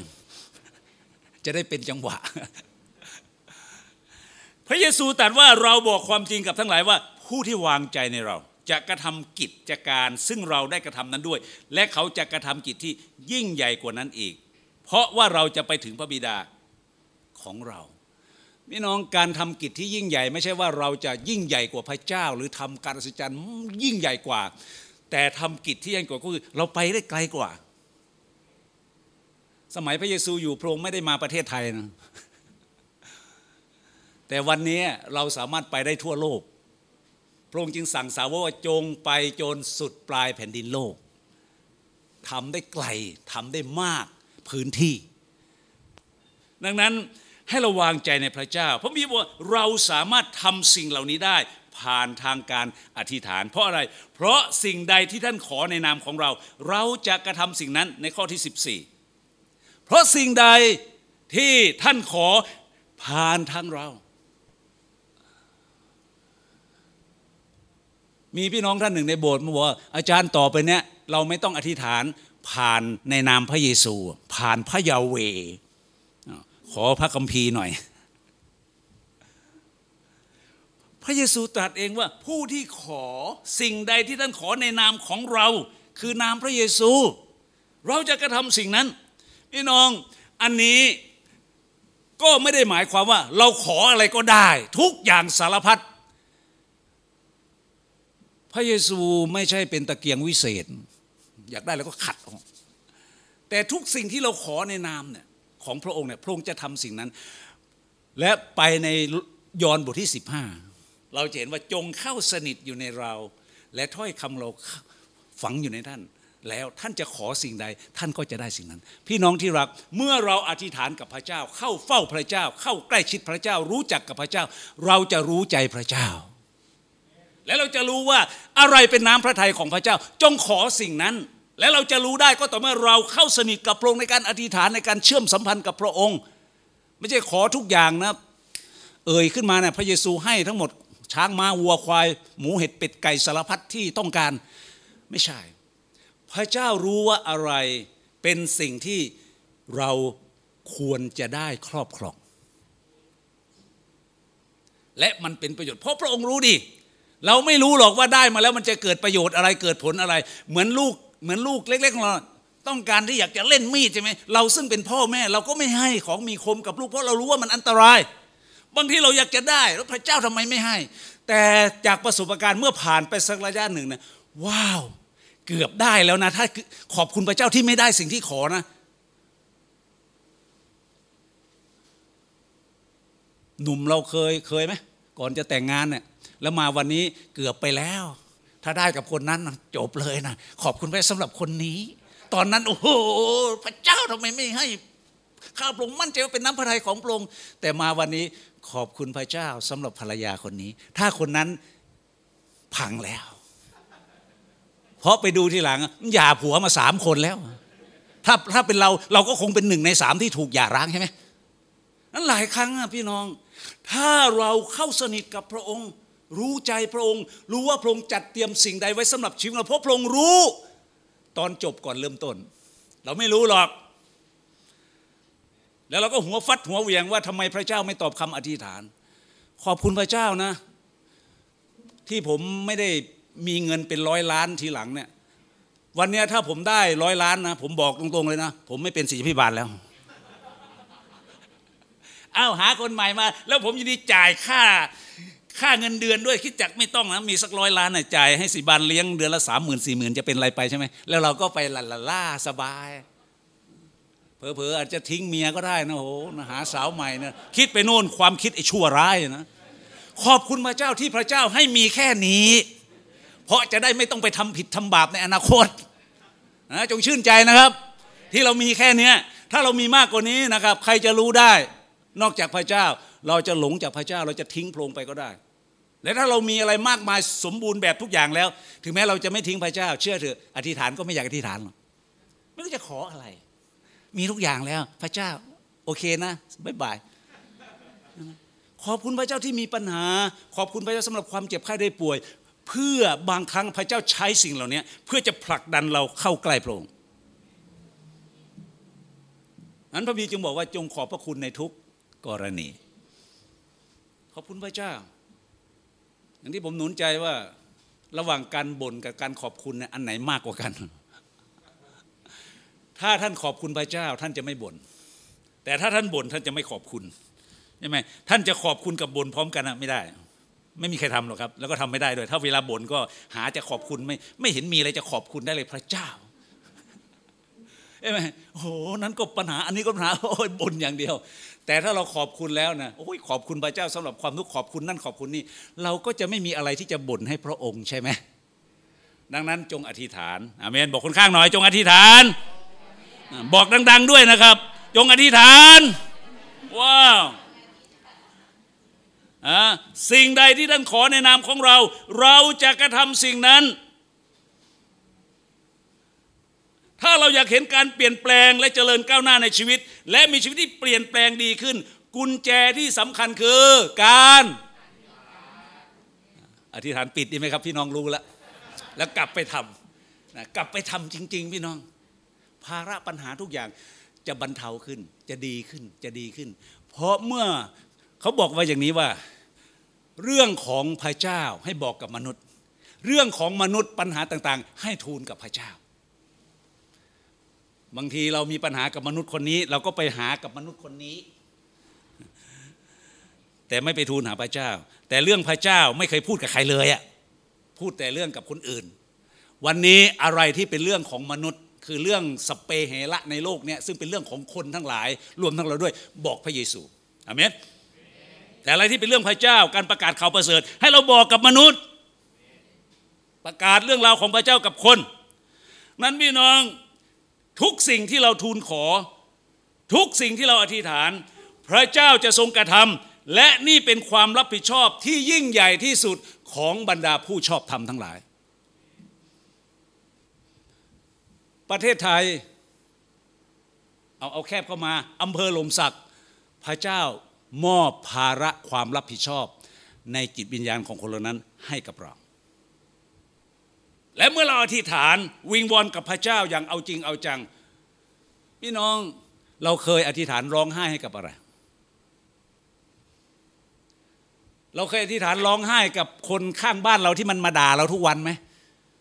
จะได้เป็นจังหวะ พระเยซูตรัสว่าเราบอกความจริงกับทั้งหลายว่า ผู้ที่วางใจในเรา จะกระทำกิจการซึ่งเราได้กระทำนั้นด้วย และเขาจะกระทำกิจที่ยิ่งใหญ่กว่านั้นอีก เพราะว่าเราจะไปถึงพระบิดาของเราพี่น้องการทำกิจที่ยิ่งใหญ่ ไม่ใช่ว่าเราจะยิ่งใหญ่กว่าพระเจ้า หรือทำการอัศจรรย์ยิ่งใหญ่กว่า แต่ทำกิจที่ยิ่งกว่าก็คือ เราไปได้ไกลกว่า สมัยพระเยซูอยู่พระองค์ไม่ได้มาประเทศไทยนะแต่วันนี้เราสามารถไปได้ทั่วโลก พระองค์จึงสั่งสาวกว่าจงไปจนสุดปลายแผ่นดินโลกทำได้ไกลทำได้มากพื้นที่ ดังนั้นให้เราวางใจในพระเจ้า เพราะมีว่าเราสามารถทำสิ่งเหล่านี้ได้ ผ่านทางการอธิษฐาน เพราะอะไร เพราะสิ่งใดที่ท่านขอในนามของเรา เราจะกระทำสิ่งนั้นในข้อที่ 14 เพราะสิ่งใดที่ท่านขอผ่านทางเรา มีพี่น้องท่านหนึ่งในโบสถ์มาบอกว่าอาจารย์ต่อไปเนี้ยเราไม่ต้องอธิษฐานผ่านในนามพระเยซู ผ่านพระยาเว ขอพระคัมภีร์หน่อย พระเยซูตรัสเองว่าผู้ที่ขอสิ่งใดที่ท่านขอในนามของเรา คือนามพระเยซู เราจะกระทำสิ่งนั้นพี่น้องอันนี้ก็ไม่ได้หมายความว่า เราขออะไรก็ได้ ทุกอย่างสารพัดพระเยซูไม่ใช่เป็นตะเกียงวิเศษ อยากได้แล้วก็ขัดออกแต่ทุกสิ่งที่เราขอในนามเนี่ยของพระองค์เนี่ยพระองค์จะทำสิ่งนั้น และไปในยอห์นบทที่ 15 เราจะเห็นว่าจงเข้าสนิทอยู่ในเรา และถ้อยคำเราฝังอยู่ในท่าน แล้วท่านจะขอสิ่งใด ท่านก็จะได้สิ่งนั้น พี่น้องที่รักเมื่อเราอธิษฐานกับพระเจ้า เข้าเฝ้าพระเจ้า เข้าใกล้ชิดพระเจ้า รู้จักกับพระเจ้า เราจะรู้ใจพระเจ้า และเราจะรู้ว่าอะไรเป็นน้ำพระทัยของพระเจ้า จงขอสิ่งนั้นและเราจะรู้ได้ก็ต่อเมื่อเราเข้าสนิทกับพระองค์ในการอธิษฐานในการเชื่อมสัมพันธ์กับพระองค์ ไม่ใช่ขอทุกอย่างนะ เอ่ยขึ้นมาเนี่ยพระเยซูให้ทั้งหมด ช้างม้าวัวควาย หมูเห็ดเป็ดไก่สารพัดที่ต้องการไม่ใช่ พระเจ้ารู้ว่าอะไรเป็นสิ่งที่เราควรจะได้ครอบครอง และมันเป็นประโยชน์เพราะพระองค์รู้ดิเราไม่รู้หรอกว่าได้มาแล้วมันจะเกิดประโยชน์อะไรเกิดผลอะไร เหมือนลูกเหมือนลูกเล็กๆของเราต้องการที่อยากจะเล่นมีดใช่ไหมเราซึ่งเป็นพ่อแม่ เราก็ไม่ให้ของมีคมกับลูกเพราะเรารู้ว่ามันอันตราย บางทีเราอยากจะได้ แล้วพระเจ้าทำไมไม่ให้ แต่จากประสบการณ์เมื่อผ่านไปสักระยะหนึ่งนะว้าว เกือบได้แล้วนะ ถ้าขอบคุณพระเจ้าที่ไม่ได้สิ่งที่ขอนะหนุ่มเราเคยเคยไหมก่อนจะแต่งงานเนี่ยแล้วมาวันนี้เกือบไปแล้ว ถ้าได้กับคนนั้นจบเลยนะขอบคุณพระสำหรับคนนี้ ตอนนั้นโอ้โหพระเจ้าทำไมไม่ให้ ข้าพระองค์มั่นใจว่าเป็นน้ำพระทัยของพระองค์แต่มาวันนี้ขอบคุณพระเจ้าสำหรับภรรยาคนนี้ ถ้าคนนั้นพังแล้ว เพราะไปดูทีหลังหย่าผัวมาสามคนแล้ว ถ้าถ้าเป็นเราเราก็คงเป็นหนึ่งในสามที่ถูกหย่าร้างใช่ไหมนั้นหลายครั้งอะพี่น้อง ถ้าเราเข้าสนิทกับพระองค์ รู้ใจพระองค์ รู้ว่าพระองค์จัดเตรียมสิ่งใดไว้สำหรับชีวิตเราเพราะพระองค์รู้ ตอนจบก่อนเริ่มต้น เราไม่รู้หรอก แล้วเราก็หัวฟัดหัวเวียงว่าทำไมพระเจ้าไม่ตอบคำอธิษฐาน ขอบคุณพระเจ้านะ ที่ผมไม่ได้มีเงินเป็นร้อยล้านทีหลังเนี่ย วันนี้ถ้าผมได้ร้อยล้านนะผมบอกตรงๆเลยนะ ผมไม่เป็นศิษย์พิบาลแล้วอ้าวหาคนใหม่มา แล้วผมยินดีจ่ายค่าค่าเงินเดือนด้วยคิดจักไม่ต้องนะมีสักร้อยล้านน่ะจ่ายให้สิบานเลี้ยงเดือนละสามหมื่นสี่หมื่นจะเป็นไรไปใช่ไหมแล้วเราก็ไปลาล่าสบาย เผลอๆอาจจะทิ้งเมียก็ได้นะโหหาสาวใหม่นะคิดไปโน่นความคิดไอ้ชั่วร้ายนะขอบคุณพระเจ้าที่พระเจ้าให้มีแค่นี้ เพราะจะได้ไม่ต้องไปทำผิดทำบาปในอนาคตนะจงชื่นใจนะครับ ที่เรามีแค่นี้ถ้าเรามีมากกว่านี้นะครับ ใครจะรู้ได้ นอกจากพระเจ้า เราจะหลงจากพระเจ้าเราจะทิ้งโพรงไปก็ได้ และถ้าเรามีอะไรมากมายสมบูรณ์แบบทุกอย่างแล้ว ถึงแม้เราจะไม่ทิ้งพระเจ้า เชื่อเถอะอธิษฐานก็ไม่อยากอธิษฐานหรอกไม่รู้จะขออะไร มีทุกอย่างแล้ว พระเจ้า โอเคนะบ๊ายบายขอบคุณพระเจ้าที่มีปัญหา ขอบคุณพระเจ้าสำหรับความเจ็บไข้ได้ป่วย เพื่อบางครั้งพระเจ้าใช้สิ่งเหล่านี้เพื่อจะผลักดันเราเข้าใกล้พระองค์นั้นพระบีจึงบอกว่าจงขอบพระคุณในทุกกรณี ขอบคุณพระเจ้า อย่างที่ผมหนุนใจว่าระหว่างการบ่นกับการขอบคุณเนี่ยอันไหนมากกว่ากัน ถ้าท่านขอบคุณพระเจ้าท่านจะไม่บ่นแต่ถ้าท่านบ่นท่านจะไม่ขอบคุณใช่ไหมท่านจะขอบคุณกับบ่นพร้อมกันนะไม่ได้ ไม่มีใครทำหรอกครับ แล้วก็ทำไม่ได้ด้วย ถ้าเวลาบ่นก็หาจะขอบคุณไม่ไม่เห็นมีอะไรจะขอบคุณได้เลยพระเจ้าใช่ไหมโอ้โหนั้นก็ปัญหาอันนี้ก็ปัญหาโอ้ยบ่นอย่างเดียว แต่ถ้าเราขอบคุณแล้วนะโอ้ยขอบคุณพระเจ้าสำหรับความทุกข์ขอบคุณนั่นขอบคุณนี่เราก็จะไม่มีอะไรที่จะบ่นให้พระองค์ใช่ไหมดังนั้นจงอธิษฐานอาเมนบอกคนข้างหน่อยจงอธิษฐาน บอกดัง ๆด้วยนะครับ จงอธิษฐานว้าวสิ่งใดที่ท่านขอในนามของเรา เราจะกระทำสิ่งนั้น ถ้าเราอยากเห็นการเปลี่ยนแปลงและเจริญก้าวหน้าในชีวิต และมีชีวิตที่เปลี่ยนแปลงดีขึ้น กุญแจที่สำคัญคือการอธิษฐานปิดดีไหมครับพี่น้องรู้แล้วแล้วกลับไปทำนะกลับไปทำจริง ๆ พี่น้อง ภาระปัญหาทุกอย่างจะบรรเทาขึ้น จะดีขึ้นจะดีขึ้น เพราะเมื่อเขาบอกว่าอย่างนี้ว่า เรื่องของพระเจ้าให้บอกกับมนุษย์ เรื่องของมนุษย์ปัญหาต่างๆ ให้ทูลกับพระเจ้า บางทีเรามีปัญหากับมนุษย์คนนี้ เราก็ไปหากับมนุษย์คนนี้ แต่ไม่ไปทูลหาพระเจ้า แต่เรื่องพระเจ้าไม่เคยพูดกับใครเลยอะพูดแต่เรื่องกับคนอื่น วันนี้อะไรที่เป็นเรื่องของมนุษย์ คือเรื่องสเปเฮระในโลกเนี้ซึ่งเป็นเรื่องของคนทั้งหลาย รวมทั้งเราด้วยบอกพระเยซูอเมนแต่อะไรที่เป็นเรื่องพระเจ้าการประกาศข่าวประเสริฐ ให้เราบอกกับมนุษย์ ประกาศเรื่องราวของพระเจ้ากับคน นั้นพี่น้องทุกสิ่งที่เราทูลขอ ทุกสิ่งที่เราอธิษฐาน พระเจ้าจะทรงกระทำและนี่เป็นความรับผิดชอบที่ยิ่งใหญ่ที่สุดของบรรดาผู้ชอบธรรมทั้งหลาย ประเทศไทย เอาเอาแคบเข้ามาอำเภอหลมสักพระเจ้ามอบภาระความรับผิดชอบ ในจิตวิญญาณของคนเหล่านั้นให้กับเรา และเมื่อเราอธิษฐานวิงวอนกับพระเจ้าอย่างเอาจริงเอาจัง พี่น้องเราเคยอธิษฐานร้องไห้ให้กับอะไร เราเคยอธิษฐานร้องไห้กับคนข้างบ้านเราที่มันมาด่าเราทุกวันไหม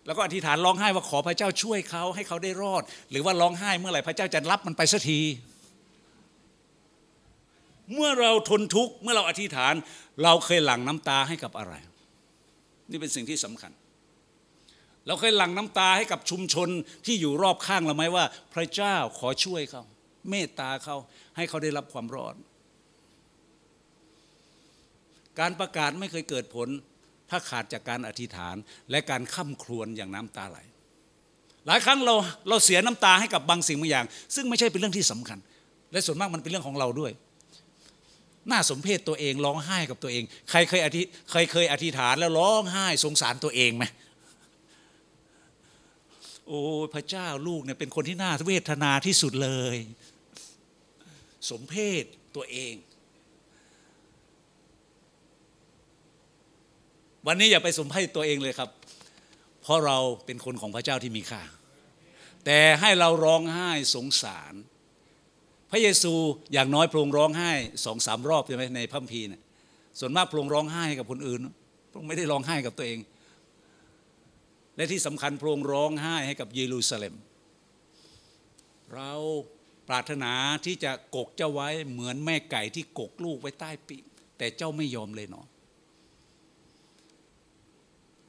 แล้วก็อธิษฐานร้องไห้ว่าขอพระเจ้าช่วยเขาให้เขาได้รอด หรือว่าร้องไห้เมื่อไหร่พระเจ้าจะรับมันไปสักที เมื่อเราทนทุกข์เมื่อเราอธิษฐาน เราเคยหลั่งน้ำตาให้กับอะไร นี่เป็นสิ่งที่สำคัญ เราเคยหลั่งน้ำตาให้กับชุมชนที่อยู่รอบข้างเราไหมว่า พระเจ้าขอช่วยเขาเมตตาเขาให้เขาได้รับความรอด การประกาศไม่เคยเกิดผล ถ้าขาดจากการอธิษฐานและการข้าครวญอย่างน้ำตาไหล หลายครั้งเราเราเสียน้ำตาให้กับบางสิ่งบางอย่าง ซึ่งไม่ใช่เป็นเรื่องที่สำคัญ และส่วนมากมันเป็นเรื่องของเราด้วยน่าสมเพชตัวเองร้องไห้กับตัวเอง ใครเคยอธิใครเคยอธิษฐานแล้วร้องไห้สงสารตัวเองไหมโอ้พระเจ้าลูกเนี่ยเป็นคนที่น่าเวทนาที่สุดเลย สมเพศตัวเอง วันนี้อย่าไปสมเพศตัวเองเลยครับ เพราะเราเป็นคนของพระเจ้าที่มีค่า แต่ให้เราร้องไห้สงสาร พระเยซูอย่างน้อยพระองค์ร้องไห้สองสามรอบใช่ไหมในพัมภีเนี่ยส่วนมากพระองค์ร้องไห้กับคนอื่นพระองค์ไม่ได้ร้องไห้กับตัวเอง และที่สำคัญพระองค์ร้องไห้ให้กับเยรูซาเล็ม เราปรารถนาที่จะกกเจ้าไว้เหมือนแม่ไก่ที่กกลูกไว้ใต้ปีกแต่เจ้าไม่ยอมเลยเนาะ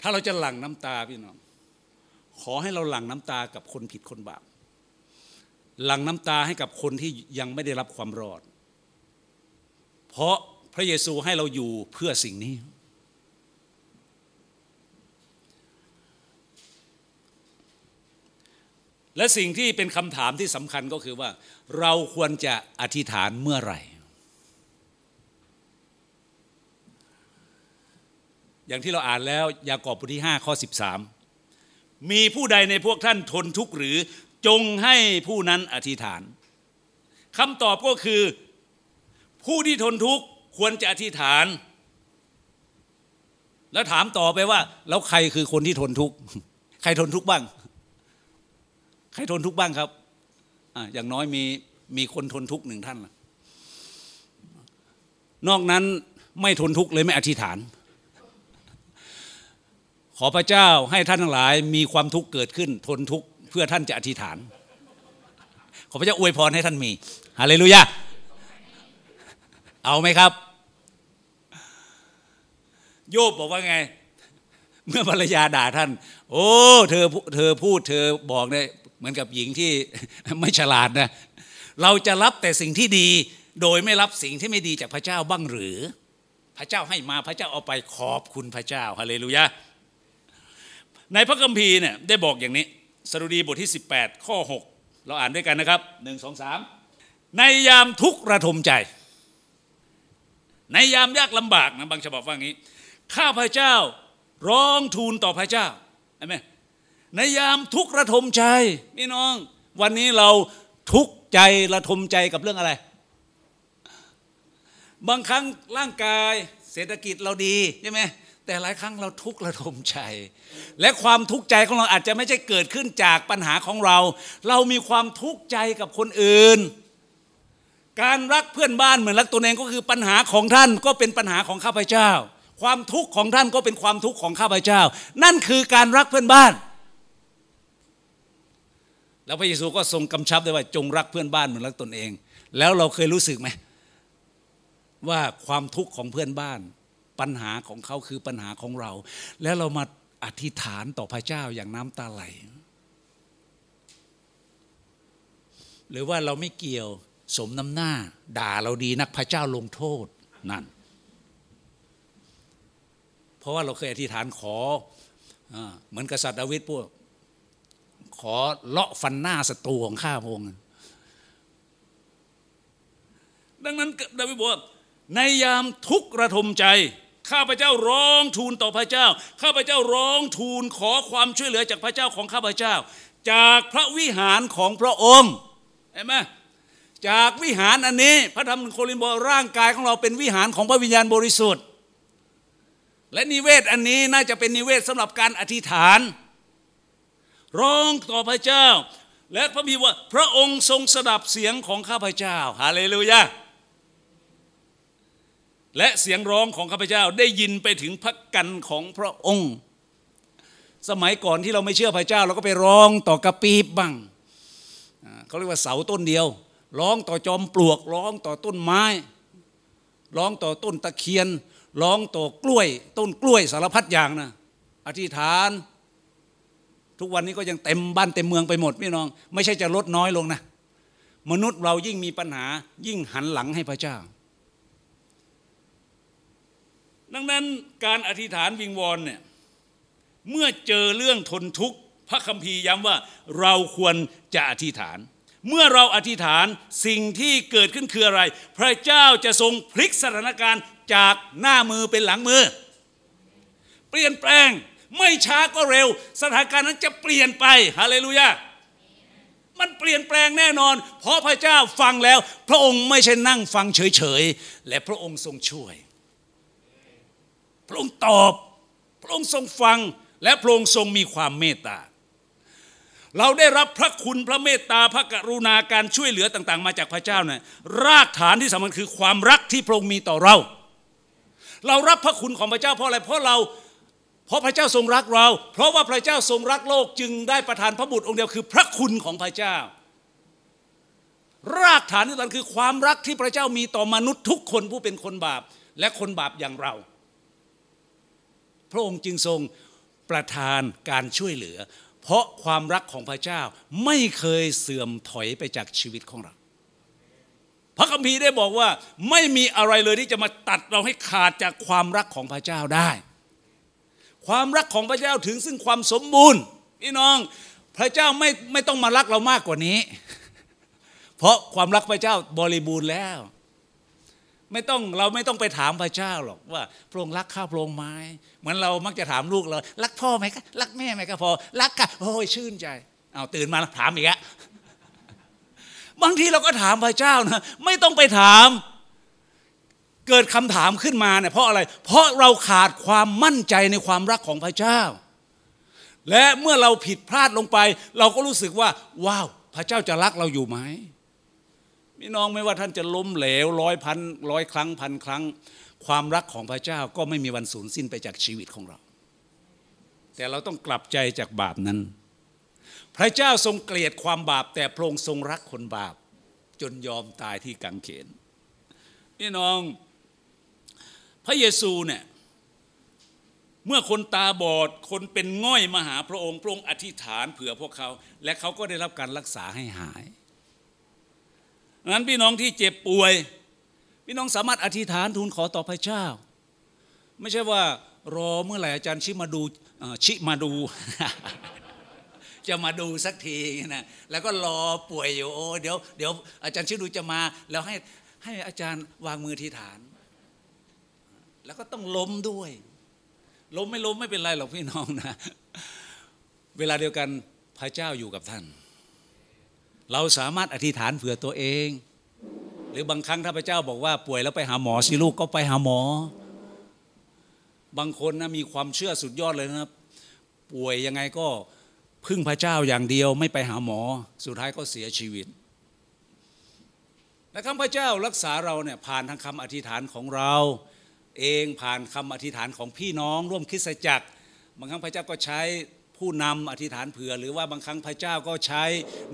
ถ้าเราจะหลั่งน้ำตาพี่น้องขอให้เราหลั่งน้ำตากับคนผิดคนบาปหลั่งน้ำตาให้กับคนที่ยังไม่ได้รับความรอด เพราะพระเยซูให้เราอยู่เพื่อสิ่งนี้ และสิ่งที่เป็นคำถามที่สำคัญก็คือว่า เราควรจะอธิษฐานเมื่อไหร่ อย่างที่เราอ่านแล้วยากอบบทที่ 5 ข้อ 13 มีผู้ใดในพวกท่านทนทุกข์หรือจงให้ผู้นั้นอธิษฐานคำตอบก็คือ ผู้ที่ทนทุกข์ควรจะอธิษฐาน แล้วถามต่อไปว่า แล้วใครคือคนที่ทนทุกข์ใครทนทุกข์บ้าง ใครทนทุกข์บ้างครับออย่างน้อยมีมีคนทนทุกข์หนึ่งท่านละนอกนั้นไม่ทนทุกข์เลยไม่อธิษฐาน ขอพระเจ้าให้ท่านทั้งหลายมีความทุกข์เกิดขึ้น ทนทุกข์เพื่อท่านจะอธิษฐาน ขอพระเจ้าอวยพรให้ท่านมีฮาเลลูยาเอาไหมครับ โยบบอกว่าไง เมื่อภรรยาด่าท่าน โอ้เธอเธอพูดเธอบอกเนี่ยเหมือนกับหญิงที่ไม่ฉลาดนะ เราจะรับแต่สิ่งที่ดี โดยไม่รับสิ่งที่ไม่ดีจากพระเจ้าบ้างหรือ พระเจ้าให้มาพระเจ้าเอาไปขอบคุณพระเจ้าฮาเลลูยา ในพระคัมภีร์เนี่ยได้บอกอย่างนี้สรุดีบทที่ 18 ข้อ 6 เราอ่านด้วยกันนะครับหนึ่งสองสามในยามทุกข์ระทมใจ ในยามยากลำบากนะบางฉบับว่างี้ ข้าพระเจ้าร้องทูลต่อพระเจ้าใช่ไหมในยามทุกข์ระทมใจพี่น้อง วันนี้เราทุกข์ใจระทมใจกับเรื่องอะไร บางครั้งร่างกายเศรษฐกิจเราดีใช่ไหม แต่หลายครั้งเราทุกข์ระทมใจ และความทุกข์ใจของเราอาจจะไม่ใช่เกิดขึ้นจากปัญหาของเรา เรามีความทุกข์ใจกับคนอื่น การรักเพื่อนบ้านเหมือนรักตัวเองก็คือปัญหาของท่านก็เป็นปัญหาของข้าพเจ้า ความทุกข์ของท่านก็เป็นความทุกข์ของข้าพเจ้า นั่นคือการรักเพื่อนบ้าน แล้วพระเยซูก็ทรงกำชับด้วยว่าจงรักเพื่อนบ้านเหมือนรักตนเอง แล้วเราเคยรู้สึกไหมว่าความทุกข์ของเพื่อนบ้าน ปัญหาของเขาคือปัญหาของเรา แล้วเรามาอธิษฐานต่อพระเจ้าอย่างน้ำตาไหล หรือว่าเราไม่เกี่ยวสมน้ำหน้า ด่าเราดีนักพระเจ้าลงโทษนั่น เพราะว่าเราเคยอธิษฐานขออเหมือนกษัตริย์ดาวิดพวกขอเลาะฟันหน้าศัตรูของข้าพงศ์ดังนั้นดาวิดบอกในยามทุกระทมใจ ข้าพเจ้าร้องทูลต่อพระเจ้า ข้าพเจ้าร้องทูลขอความช่วยเหลือจากพระเจ้าของข้าพเจ้า จากพระวิหารของพระองค์เห็นไหมจากวิหารอันนี้พระธรรมโครินบอกร่างกายของเราเป็นวิหารของพระวิญญาณบริสุทธิ์ และนิเวศอันนี้น่าจะเป็นนิเวศสำหรับการอธิษฐาน ร้องต่อพระเจ้า และพระบีว่าพระองค์ทรงสดับเสียงของข้าพเจ้าฮาเลลูยา และเสียงร้องของข้าพเจ้าได้ยินไปถึงพระกันของพระองค์ สมัยก่อนที่เราไม่เชื่อพระเจ้า เราก็ไปร้องต่อกระปีบบ้างเขาเรียกว่าเสาต้นเดียว ร้องต่อจอมปลวก ร้องต่อต้นไม้ ร้องต่อต้นตะเคียน ร้องต่อกล้วย ต้นกล้วยสารพัดอย่างนะอธิษฐาน ทุกวันนี้ก็ยังเต็มบ้านเต็มเมืองไปหมดพี่น้อง ไม่ใช่จะลดน้อยลงนะ มนุษย์เรายิ่งมีปัญหายิ่งหันหลังให้พระเจ้า ดังนั้นการอธิษฐานวิงวอนเนี่ยเมื่อเจอเรื่องทนทุกข์พระคัมภีร์ย้ำว่าเราควรจะอธิษฐาน เมื่อเราอธิษฐานสิ่งที่เกิดขึ้นคืออะไร พระเจ้าจะทรงพลิกสถานการณ์จากหน้ามือเป็นหลังมือ เปลี่ยนแปลงไม่ช้าก็เร็ว สถานการณ์นั้นจะเปลี่ยนไปฮาเลลูยามันเปลี่ยนแปลงแน่นอน เพราะพระเจ้าฟังแล้ว พระองค์ไม่ใช่นั่งฟังเฉยๆ และพระองค์ทรงช่วย พระองค์ตอบ พระองค์ทรงฟังและพระองค์ทรงมีความเมตตา เราได้รับพระคุณพระเมตตาพระกรุณาการช่วยเหลือต่าง ๆ มาจากพระเจ้าเนี่ยรากฐานที่สำคัญคือความรักที่พระองค์มีต่อเรา เรารับพระคุณของพระเจ้าเพราะอะไรเพราะเราเพราะพระเจ้าทรงรักเรา เพราะว่าพระเจ้าทรงรักโลกจึงได้ประทานพระบุตรองค์เดียวคือพระคุณของพระเจ้า รากฐานที่สำคัญคือความรักที่พระเจ้ามีต่อมนุษย์ทุกคนผู้เป็นคนบาปและคนบาปอย่างเรา พระองค์จึงทรงประทานการช่วยเหลือ เพราะความรักของพระเจ้าไม่เคยเสื่อมถอยไปจากชีวิตของเรา พระคัมภีร์ได้บอกว่าไม่มีอะไรเลยที่จะมาตัดเราให้ขาดจากความรักของพระเจ้าได้ ความรักของพระเจ้าถึงซึ่งความสมบูรณ์พี่น้องพระเจ้าไม่ไม่ต้องมารักเรามากกว่านี้ เพราะความรักพระเจ้าบริบูรณ์แล้ว ไม่ต้องเราไม่ต้องไปถามพระเจ้าหรอกว่าพระองค์รักข้าพระองค์ไหมเหมือนเรามักจะถามลูกเรารักพ่อไหมคะรักแม่ไหมก็พอรักกันโอ้ยชื่นใจเอาตื่นมาถามอีกอะบางทีเราก็ถามพระเจ้านะไม่ต้องไปถาม เกิดคำถามขึ้นมาเนี่ยเพราะอะไร เพราะเราขาดความมั่นใจในความรักของพระเจ้า และเมื่อเราผิดพลาดลงไป เราก็รู้สึกว่า ว้าว พระเจ้าจะรักเราอยู่ไหม พี่น้องไม่ว่าท่านจะล้มเหลวร้อยพันร้อยครั้งพันครั้ง ความรักของพระเจ้าก็ไม่มีวันสูญสิ้นไปจากชีวิตของเรา แต่เราต้องกลับใจจากบาปนั้น พระเจ้าทรงเกลียดความบาป แต่พระองค์ทรงรักคนบาป จนยอมตายที่กังเขนพี่น้องพระเยซูเนี่ยเมื่อคนตาบอดคนเป็นง่อยมาหาพระองค์พระองค์อธิษฐานเผื่อพวกเขา และเขาก็ได้รับการรักษาให้หาย นั้นพี่น้องที่เจ็บป่วย พี่น้องสามารถอธิษฐานทูลขอต่อพระเจ้า ไม่ใช่ว่ารอเมื่อไหร่อาจารย์ชิมาดูชิมาดู จะมาดูสักทีนะแล้วก็รอป่วยอยู่โอ้เดี๋ยวเดี๋ยวอาจารย์ชิดูจะมา แล้วให้ให้อาจารย์วางมือที่ฐาน แล้วก็ต้องล้มด้วย ล้มไม่ล้มไม่เป็นไรหรอกพี่น้องนะ เวลาเดียวกันพระเจ้าอยู่กับท่าน เราสามารถอธิษฐานเผื่อตัวเอง หรือบางครั้งถ้าพระเจ้าบอกว่าป่วยแล้วไปหาหมอสิลูกก็ไปหาหมอ บางคนนะมีความเชื่อสุดยอดเลยนะครับ ป่วยยังไงก็พึ่งพระเจ้าอย่างเดียวไม่ไปหาหมอ สุดท้ายก็เสียชีวิตและคำพระเจ้ารักษาเราเนี่ยผ่านทางคำอธิษฐานของเรา เองผ่านคำอธิษฐานของพี่น้อง ร่วมคริสตจักรบางครั้งพระเจ้าก็ใช้ ผู้นำอธิษฐานเผื่อ หรือว่าบางครั้งพระเจ้าก็ใช้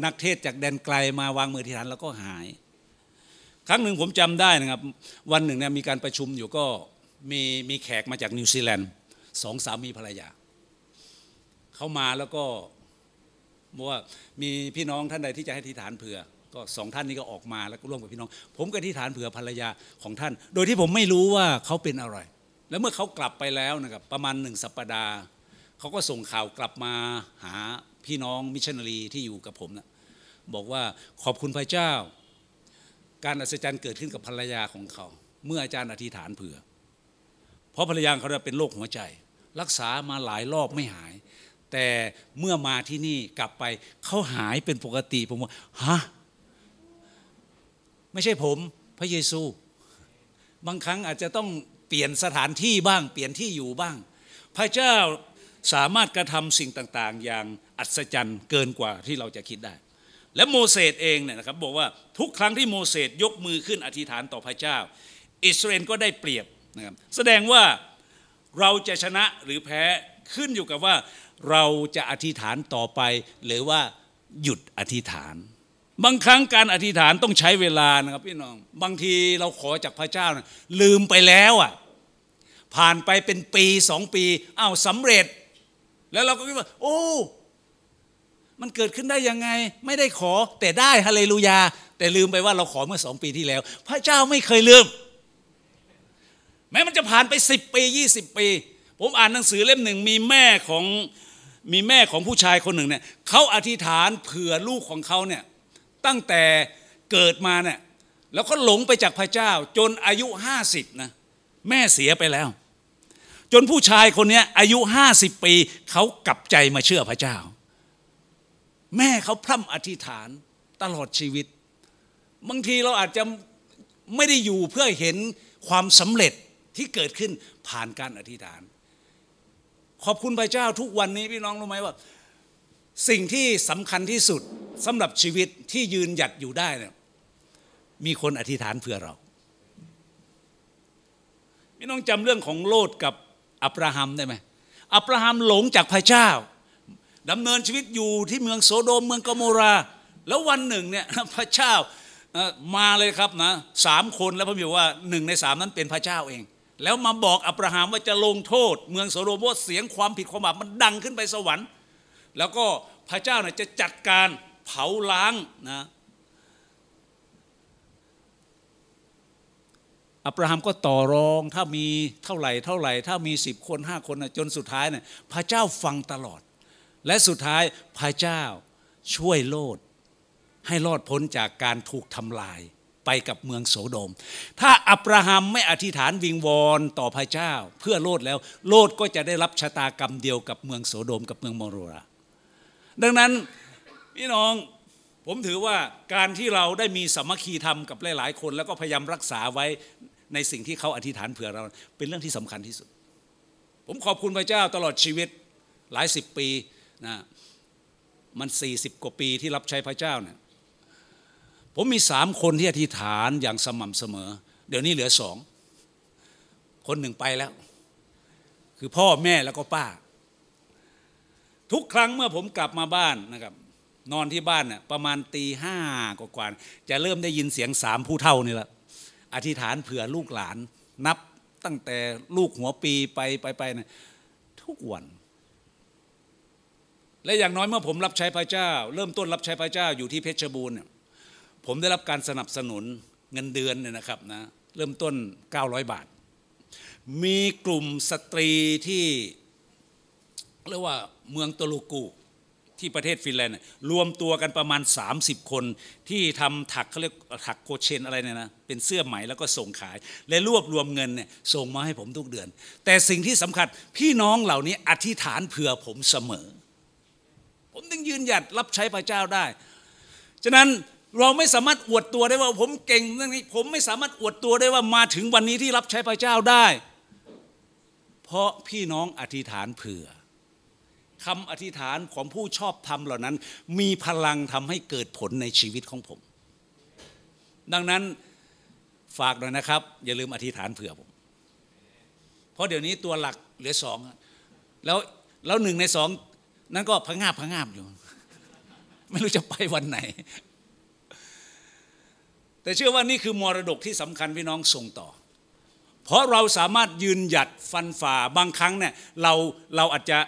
นักเทศจากแดนไกลมาวางมืออธิษฐานแล้วก็หาย ครั้งหนึ่งผมจำได้นะครับ วันหนึ่งเนี่ยมีการประชุมอยู่ก็มีมีแขกมาจากนิวซีแลนด์สองสามีภรรยาเขามาแล้วก็บอกว่ามีพี่น้องท่านใดที่จะให้อธิษฐานเผื่อ ก็สองท่านนี้ก็ออกมาแล้วก็ร่วมกับพี่น้อง ผมก็ที่ฐานเผื่อภรรยาของท่าน โดยที่ผมไม่รู้ว่าเขาเป็นอะไร แล้วเมื่อเขากลับไปแล้วนะครับประมาณหนึ่งสัปดาห์ เขาก็ส่งข่าวกลับมาหาพี่น้องมิชชันนารีที่อยู่กับผมนะบอกว่าขอบคุณพระเจ้า การอัศจรรย์เกิดขึ้นกับภรรยาของเขา เมื่ออาจารย์อธิษฐานเผื่อ เพราะภรรยาเขาเป็นโรคหัวใจ รักษามาหลายรอบไม่หาย แต่เมื่อมาที่นี่กลับไปเขาหายเป็นปกติผมว่าฮะไม่ใช่ผมพระเยซู บางครั้งอาจจะต้องเปลี่ยนสถานที่บ้าง เปลี่ยนที่อยู่บ้าง พระเจ้า สามารถกระทำสิ่งต่างๆ อย่างอัศจรรย์เกินกว่าที่เราจะคิดได้ และโมเสสเองเนี่ยนะครับบอกว่าทุกครั้งที่โมเสสยกมือขึ้นอธิษฐานต่อพระเจ้า อิสราเอลก็ได้เปรียบนะครับแสดงว่าเราจะชนะหรือแพ้ขึ้นอยู่กับว่าเราจะอธิษฐานต่อไป หรือว่าหยุดอธิษฐาน บางครั้งการอธิษฐานต้องใช้เวลานะครับพี่น้อง บางทีเราขอจากพระเจ้านะลืมไปแล้วอะผ่านไปเป็นปีสองปีอ้าวสำเร็จ แล้วเราก็คิดว่า โอ้ มันเกิดขึ้นได้ยังไง ไม่ได้ขอ แต่ได้ฮาเลลูยา แต่ลืมไปว่าเราขอเมื่อสองปีที่แล้ว พระเจ้าไม่เคยลืม แม้มันจะผ่านไปสิบปียี่สิบปี ผมอ่านหนังสือเล่มหนึ่งมีแม่ของมีแม่ของผู้ชายคนหนึ่งเนี่ยเขาอธิษฐานเผื่อลูกของเขาเนี่ยตั้งแต่เกิดมาเนี่ยแล้วก็หลงไปจากพระเจ้าจนอายุห้าสิบนะแม่เสียไปแล้ว จนผู้ชายคนนี้อายุห้าสิบปีเขากลับใจมาเชื่อพระเจ้า แม่เขาพร่ำอธิษฐานตลอดชีวิต บางทีเราอาจจะไม่ได้อยู่เพื่อเห็นความสำเร็จที่เกิดขึ้นผ่านการอธิษฐาน ขอบคุณพระเจ้าทุกวันนี้พี่น้องรู้ไหมว่า สิ่งที่สำคัญที่สุดสำหรับชีวิตที่ยืนหยัดอยู่ได้เนี่ยมีคนอธิษฐานเพื่อเราพี่น้องจำเรื่องของโลดกับ อับราฮัมได้ไหมอับราฮัมหลงจากพระเจ้าดำเนินชีวิตอยู่ที่เมืองโซโดมเมืองกโมรา แล้ววันหนึ่งเนี่ยพระเจ้ามาเลยครับนะสามคนแล้วพระบิดว่าหนึ่งในสามนั้นเป็นพระเจ้าเอง แล้วมาบอกอับราฮัมว่าจะลงโทษ เมืองโซโดมว่าเสียงความผิดความบาปมันดังขึ้นไปสวรรค์ แล้วก็พระเจ้าเนี่ยจะจัดการเผาล้างนะ อับราฮัมก็ต่อรองถ้ามีเท่าไหร่เท่าไหร่ ถ้ามีสิบคนห้าคนจนสุดท้ายเนี่ยพระเจ้าฟังตลอด และสุดท้ายพระเจ้าช่วยโลด ให้รอดพ้นจากการถูกทำลายไปกับเมืองโสโดม ถ้าอับราฮัมไม่อธิษฐานวิงวอนต่อพระเจ้า เพื่อโลดแล้ว โลดก็จะได้รับชะตากรรมเดียวกับเมืองโสโดมกับเมืองโมโรราดังนั้นพี่น้องผมถือว่าการที่เราได้มีสมัคคีธรรมกับหลาย ๆ คน แล้วก็พยายามรักษาไว้ ในสิ่งที่เขาอธิษฐานเผื่อเรา เป็นเรื่องที่สำคัญที่สุด ผมขอบคุณพระเจ้าตลอดชีวิตหลายสิบปีนะมันสี่สิบกว่าปีที่รับใช้พระเจ้าเนี่ยผมมีสามคนที่อธิษฐานอย่างสม่ำเสมอ เดี๋ยวนี้เหลือสอง คนหนึ่งไปแล้ว คือพ่อแม่แล้วก็ป้า ทุกครั้งเมื่อผมกลับมาบ้านนะครับ นอนที่บ้านเนี่ยประมาณตีห้ากว่าๆจะเริ่มได้ยินเสียงสามผู้เท่านี่แหละ อธิษฐานเผื่อลูกหลาน นับตั้งแต่ลูกหัวปีไปไปไปนะทุกวัน และอย่างน้อยเมื่อผมรับใช้พระเจ้า เริ่มต้นรับใช้พระเจ้าอยู่ที่เพชรบูรณ์ผมได้รับการสนับสนุนเงินเดือนเนี่ยนะครับนะเริ่มต้น 900 บาท มีกลุ่มสตรีที่เรียกว่าเมืองตลูกู ที่ประเทศฟินแลนด์รวมตัวกันประมาณ 30 คนที่ทำถักเขาเรียกถักโคเชนอะไรเนี่ยนะเป็นเสื้อไหมแล้วก็ส่งขาย และรวบรวมเงินเนี่ยส่งมาให้ผมทุกเดือน แต่สิ่งที่สำคัญพี่น้องเหล่านี้อธิษฐานเผื่อผมเสมอ ผมจึงยืนหยัดรับใช้พระเจ้าได้ ฉะนั้นเราไม่สามารถอวดตัวได้ว่าผมเก่งเรื่องนี้ ผมไม่สามารถอวดตัวได้ว่ามาถึงวันนี้ที่รับใช้พระเจ้าได้ เพราะพี่น้องอธิษฐานเผื่อ คำอธิษฐานของผู้ชอบธรรมเหล่านั้น มีพลังทำให้เกิดผลในชีวิตของผม ดังนั้นฝากหน่อยนะครับ อย่าลืมอธิษฐานเผื่อผม เพราะเดี๋ยวนี้ตัวหลักเหลือสองแล้วแล้วหนึ่งในสองนั้นก็พังงาบพังงาบอยู่ ไม่รู้จะไปวันไหน แต่เชื่อว่านี่คือมรดกที่สำคัญพี่น้องส่งต่อ เพราะเราสามารถยืนหยัดฟันฝ่าบางครั้งเนี่ยเราเราอาจจะ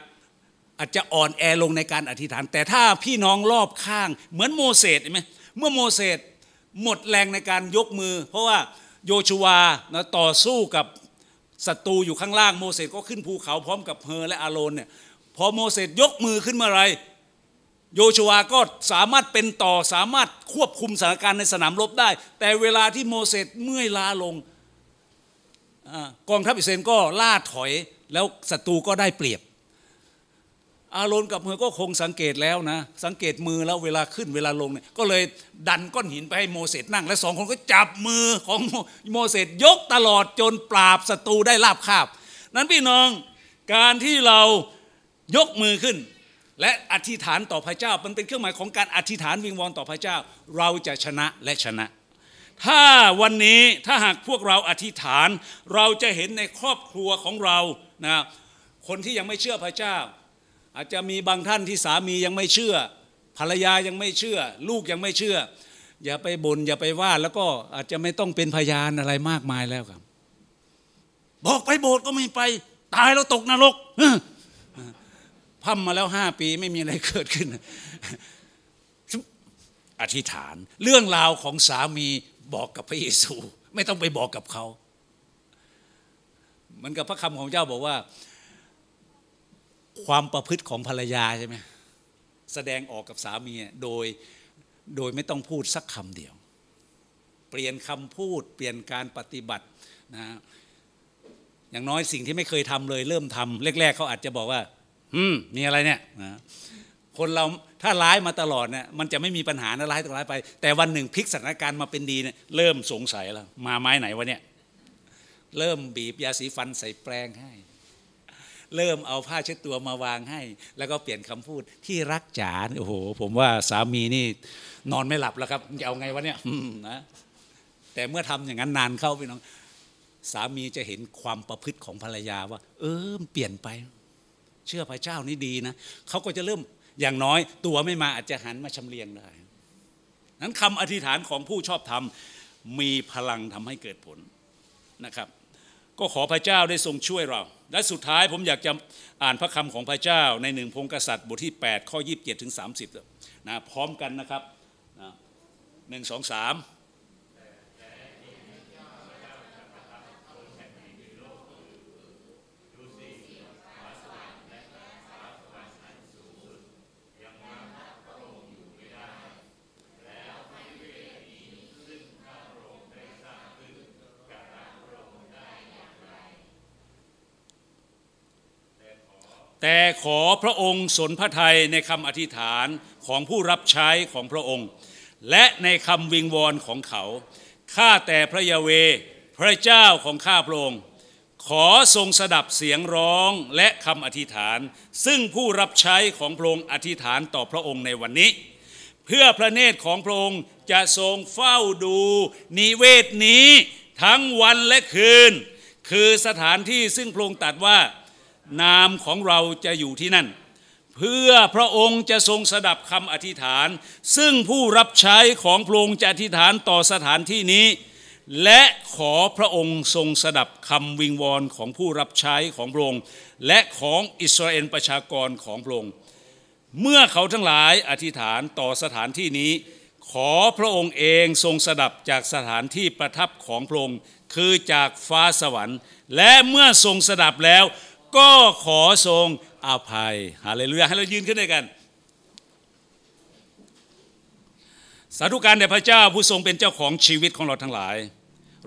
อาจจะอ่อนแอลงในการอธิษฐาน แต่ถ้าพี่น้องรอบข้าง เหมือนโมเสสเห็นไหมเมื่อโมเสสหมดแรงในการยกมือ เพราะว่าโยชูวานะต่อสู้กับศัตรูอยู่ข้างล่างโมเสสก็ขึ้นภูเขาพร้อมกับเฮอและอาโรนเนี่ยพอโมเสสยกมือขึ้นเมื่อไรโยชูวาก็สามารถเป็นต่อสามารถควบคุมสถานการณ์ในสนามรบได้ แต่เวลาที่โมเสสเมื่อยล้าลงกองทัพอิสราเอลก็ล่าถอยแล้วศัตรูก็ได้เปรียบ อาโรนกับมือก็คงสังเกตแล้วนะ สังเกตมือแล้วเวลาขึ้นเวลาลงเนี่ยก็เลยดันก้อนหินไปให้โมเสสนั่ง และสองคนก็จับมือของโมเสสยกตลอดจนปราบศัตรูได้ราบคาบ นั้นพี่น้องการที่เรายกมือขึ้น และอธิษฐานต่อพระเจ้า มันเป็นเครื่องหมายของการอธิษฐานวิงวอนต่อพระเจ้า เราจะชนะและชนะถ้าวันนี้ถ้าหากพวกเราอธิษฐาน เราจะเห็นในครอบครัวของเรานะคนที่ยังไม่เชื่อพระเจ้า อาจจะมีบางท่านที่สามียังไม่เชื่อ ภรรยายังไม่เชื่อ ลูกยังไม่เชื่อ อย่าไปบน่นอย่าไปว่าแล้วก็อาจจะไม่ต้องเป็นพยานอะไรมากมายแล้วครับ บอกไปโบสถ์ก็ไม่ไป ตายแล้วตกนรกพัมมาแล้วห้าปีไม่มีอะไรเกิดขึ้น อธิษฐาน เรื่องราวของสามีบอกกับพระเยซู ไม่ต้องไปบอกกับเขา เหมือนกับพระคำของเจ้าบอกว่า ความประพฤติของภรรยาใช่ไหมแสดงออกกับสามีโดยโดยไม่ต้องพูดสักคำเดียว เปลี่ยนคำพูด เปลี่ยนการปฏิบัตินะอย่างน้อยสิ่งที่ไม่เคยทำเลย เริ่มทำแรกๆเขาอาจจะบอกว่าอืมมีอะไรเนี่ยนะคนเราถ้าร้ายมาตลอดเนี่ยมันจะไม่มีปัญหานะร้ายต้อร้ายไป แต่วันหนึ่งพลิกสถานการณ์มาเป็นดีเนี่ยเริ่มสงสัยแล้ว มาไม้ไหนวะเนี่ย เริ่มบีบยาสีฟันใส่แปรงให้ เริ่มเอาผ้าเช็ดตัวมาวางให้ แล้วก็เปลี่ยนคำพูดที่รักจ๋าโอ้โห ผมว่าสามีนี่นอนไม่หลับแล้วครับจะเอาไงวะเนี่ยนะแต่เมื่อทำอย่างนั้นนานเข้าพี่น้อง สามีจะเห็นความประพฤติของภรรยาว่า เออเปลี่ยนไป เชื่อพระเจ้านี่ดีนะเขาก็จะเริ่มอย่างน้อย ตัวไม่มาอาจจะหันมาชำเลียงได้นั้นคำอธิษฐานของผู้ชอบธรรมมีพลังทำให้เกิดผลนะครับ ก็ขอพระเจ้าได้ทรงช่วยเรา และสุดท้ายผมอยากจะอ่านพระคำของพระเจ้าในหนึ่งพงกษัตริย์บทที่ 8 ข้อ 27 ถึง 30นะพร้อมกันนะครับหนึ่งสองสาม แต่ขอพระองค์สนพระทัยในคำอธิษฐานของผู้รับใช้ของพระองค์ และในคำวิงวอนของเขาข้าแต่พระยาเวพระเจ้าของข้าพระองค์ ขอทรงสดับเสียงร้องและคำอธิษฐาน ซึ่งผู้รับใช้ของพระองค์อธิษฐานต่อพระองค์ในวันนี้ เพื่อพระเนตรของพระองค์จะทรงเฝ้าดูนิเวศนี้ทั้งวันและคืน คือสถานที่ซึ่งพระองค์ตรัดว่า นามของเราจะอยู่ที่นั่น เพื่อพระองค์จะทรงสดับคำอธิษฐาน ซึ่งผู้รับใช้ของพระองค์จะอธิษฐานต่อสถานที่นี้ และขอพระองค์ทรงสดับคำวิงวอนของผู้รับใช้ของพระองค์และของอิสราเอลประชากรของพระองค์เมื่อเขาทั้งหลายอธิษฐานต่อสถานที่นี้ ขอพระองค์เองทรงสดับจากสถานที่ประทับของพระองค์คือจากฟ้าสวรรค์ และเมื่อทรงสดับแล้ว ก็ขอทรงอภัยฮาเลลูยาให้เรายืนขึ้นด้วยกัน สาธุการแด่พระเจ้าผู้ทรงเป็นเจ้าของชีวิตของเราทั้งหลาย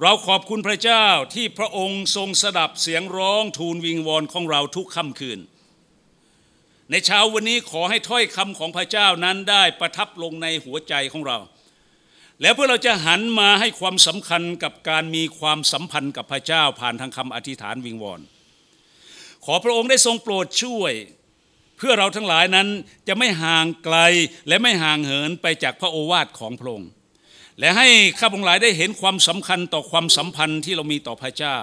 เราขอบคุณพระเจ้าที่พระองค์ทรงสดับเสียงร้องทูลวิงวอนของเราทุกค่ำคืน ในเช้าวันนี้ขอให้ถ้อยคำของพระเจ้านั้นได้ประทับลงในหัวใจของเรา แล้วเพื่อเราจะหันมาให้ความสำคัญกับการมีความสัมพันธ์กับพระเจ้าผ่านทางคำอธิษฐานวิงวอน ขอพระองค์ได้ทรงโปรดช่วย เพื่อเราทั้งหลายนั้นจะไม่ห่างไกลและไม่ห่างเหินไปจากพระโอวาทของพระองค์ และให้ข้าพงหลายได้เห็นความสำคัญต่อความสัมพันธ์ที่เรามีต่อพระเจ้า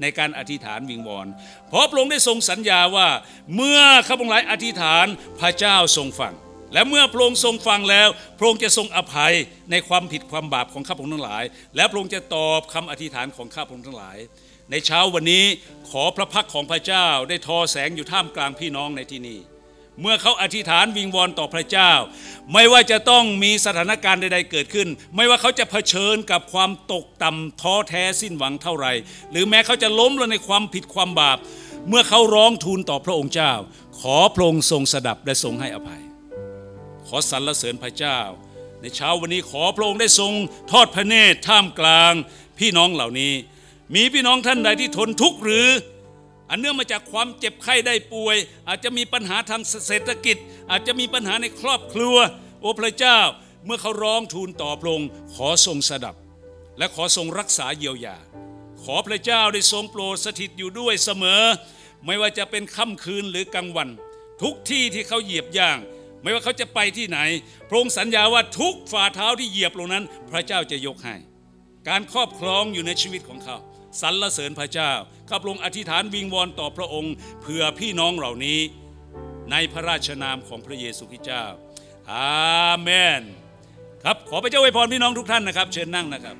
ในการอธิษฐานวิงวอนเพราะพระองค์ได้ทรงสัญญาว่าเมื่อข้าพงหลายอธิษฐานพระเจ้าทรงฟังและเมื่อพระองค์ทรงฟังแล้ว พระองค์จะทรงอภัยในความผิดความบาปของข้าพงทั้งหลาย และพระองค์จะตอบคำอธิษฐานของข้าพงทั้งหลาย ในเช้าวันนี้ขอพระพักของพระเจ้าได้ทอแสงอยู่ท่ามกลางพี่น้องในที่นี้เมื่อเขาอธิษฐานวิงวอนต่อพระเจ้า ไม่ว่าจะต้องมีสถานการณ์ใด ๆ เกิดขึ้น ไม่ว่าเขาจะเผชิญกับความตกต่ำท้อแท้สิ้นหวังเท่าไหร่ หรือแม้เขาจะล้มลงในความผิดความบาป เมื่อเขาร้องทูลต่อพระองค์เจ้า ขอพระองค์ทรงสดับและทรงให้อภัย ขอสรรเสริญพระเจ้า ในเช้าวันนี้ขอพระองค์ได้ทรงทอดพระเนตรท่ามกลาง พี่น้องเหล่านี้ มีพี่น้องท่านใดที่ทนทุกข์หรือ อันเนื่องมาจากความเจ็บไข้ได้ป่วย อาจจะมีปัญหาทางเศรษฐกิจ อาจจะมีปัญหาในครอบครัว โอ้พระเจ้า เมื่อเขาร้องทูลต่อพระองค์ขอทรงสดับ และขอทรงรักษาเยียวยา ขอพระเจ้าได้ทรงโปรดสถิตอยู่ด้วยเสมอ ไม่ว่าจะเป็นค่ำคืนหรือกลางวัน ทุกที่ที่เขาเหยียบย่าง ไม่ว่าเขาจะไปที่ไหน พระองค์สัญญาว่าทุกฝ่าเท้าที่เหยียบลงนั้น พระเจ้าจะยกให้ การครอบครองอยู่ในชีวิตของเขา สรรเสริญพระเจ้าข้าพระองค์อธิษฐานวิงวอนต่อพระองค์เผื่อพี่น้องเหล่านี้ในพระราชนามของพระเยซูคริสต์เจ้า อาเมน ครับ ขอพระเจ้าอวยพรพี่น้องทุกท่านนะครับ เชิญนั่งนะครับ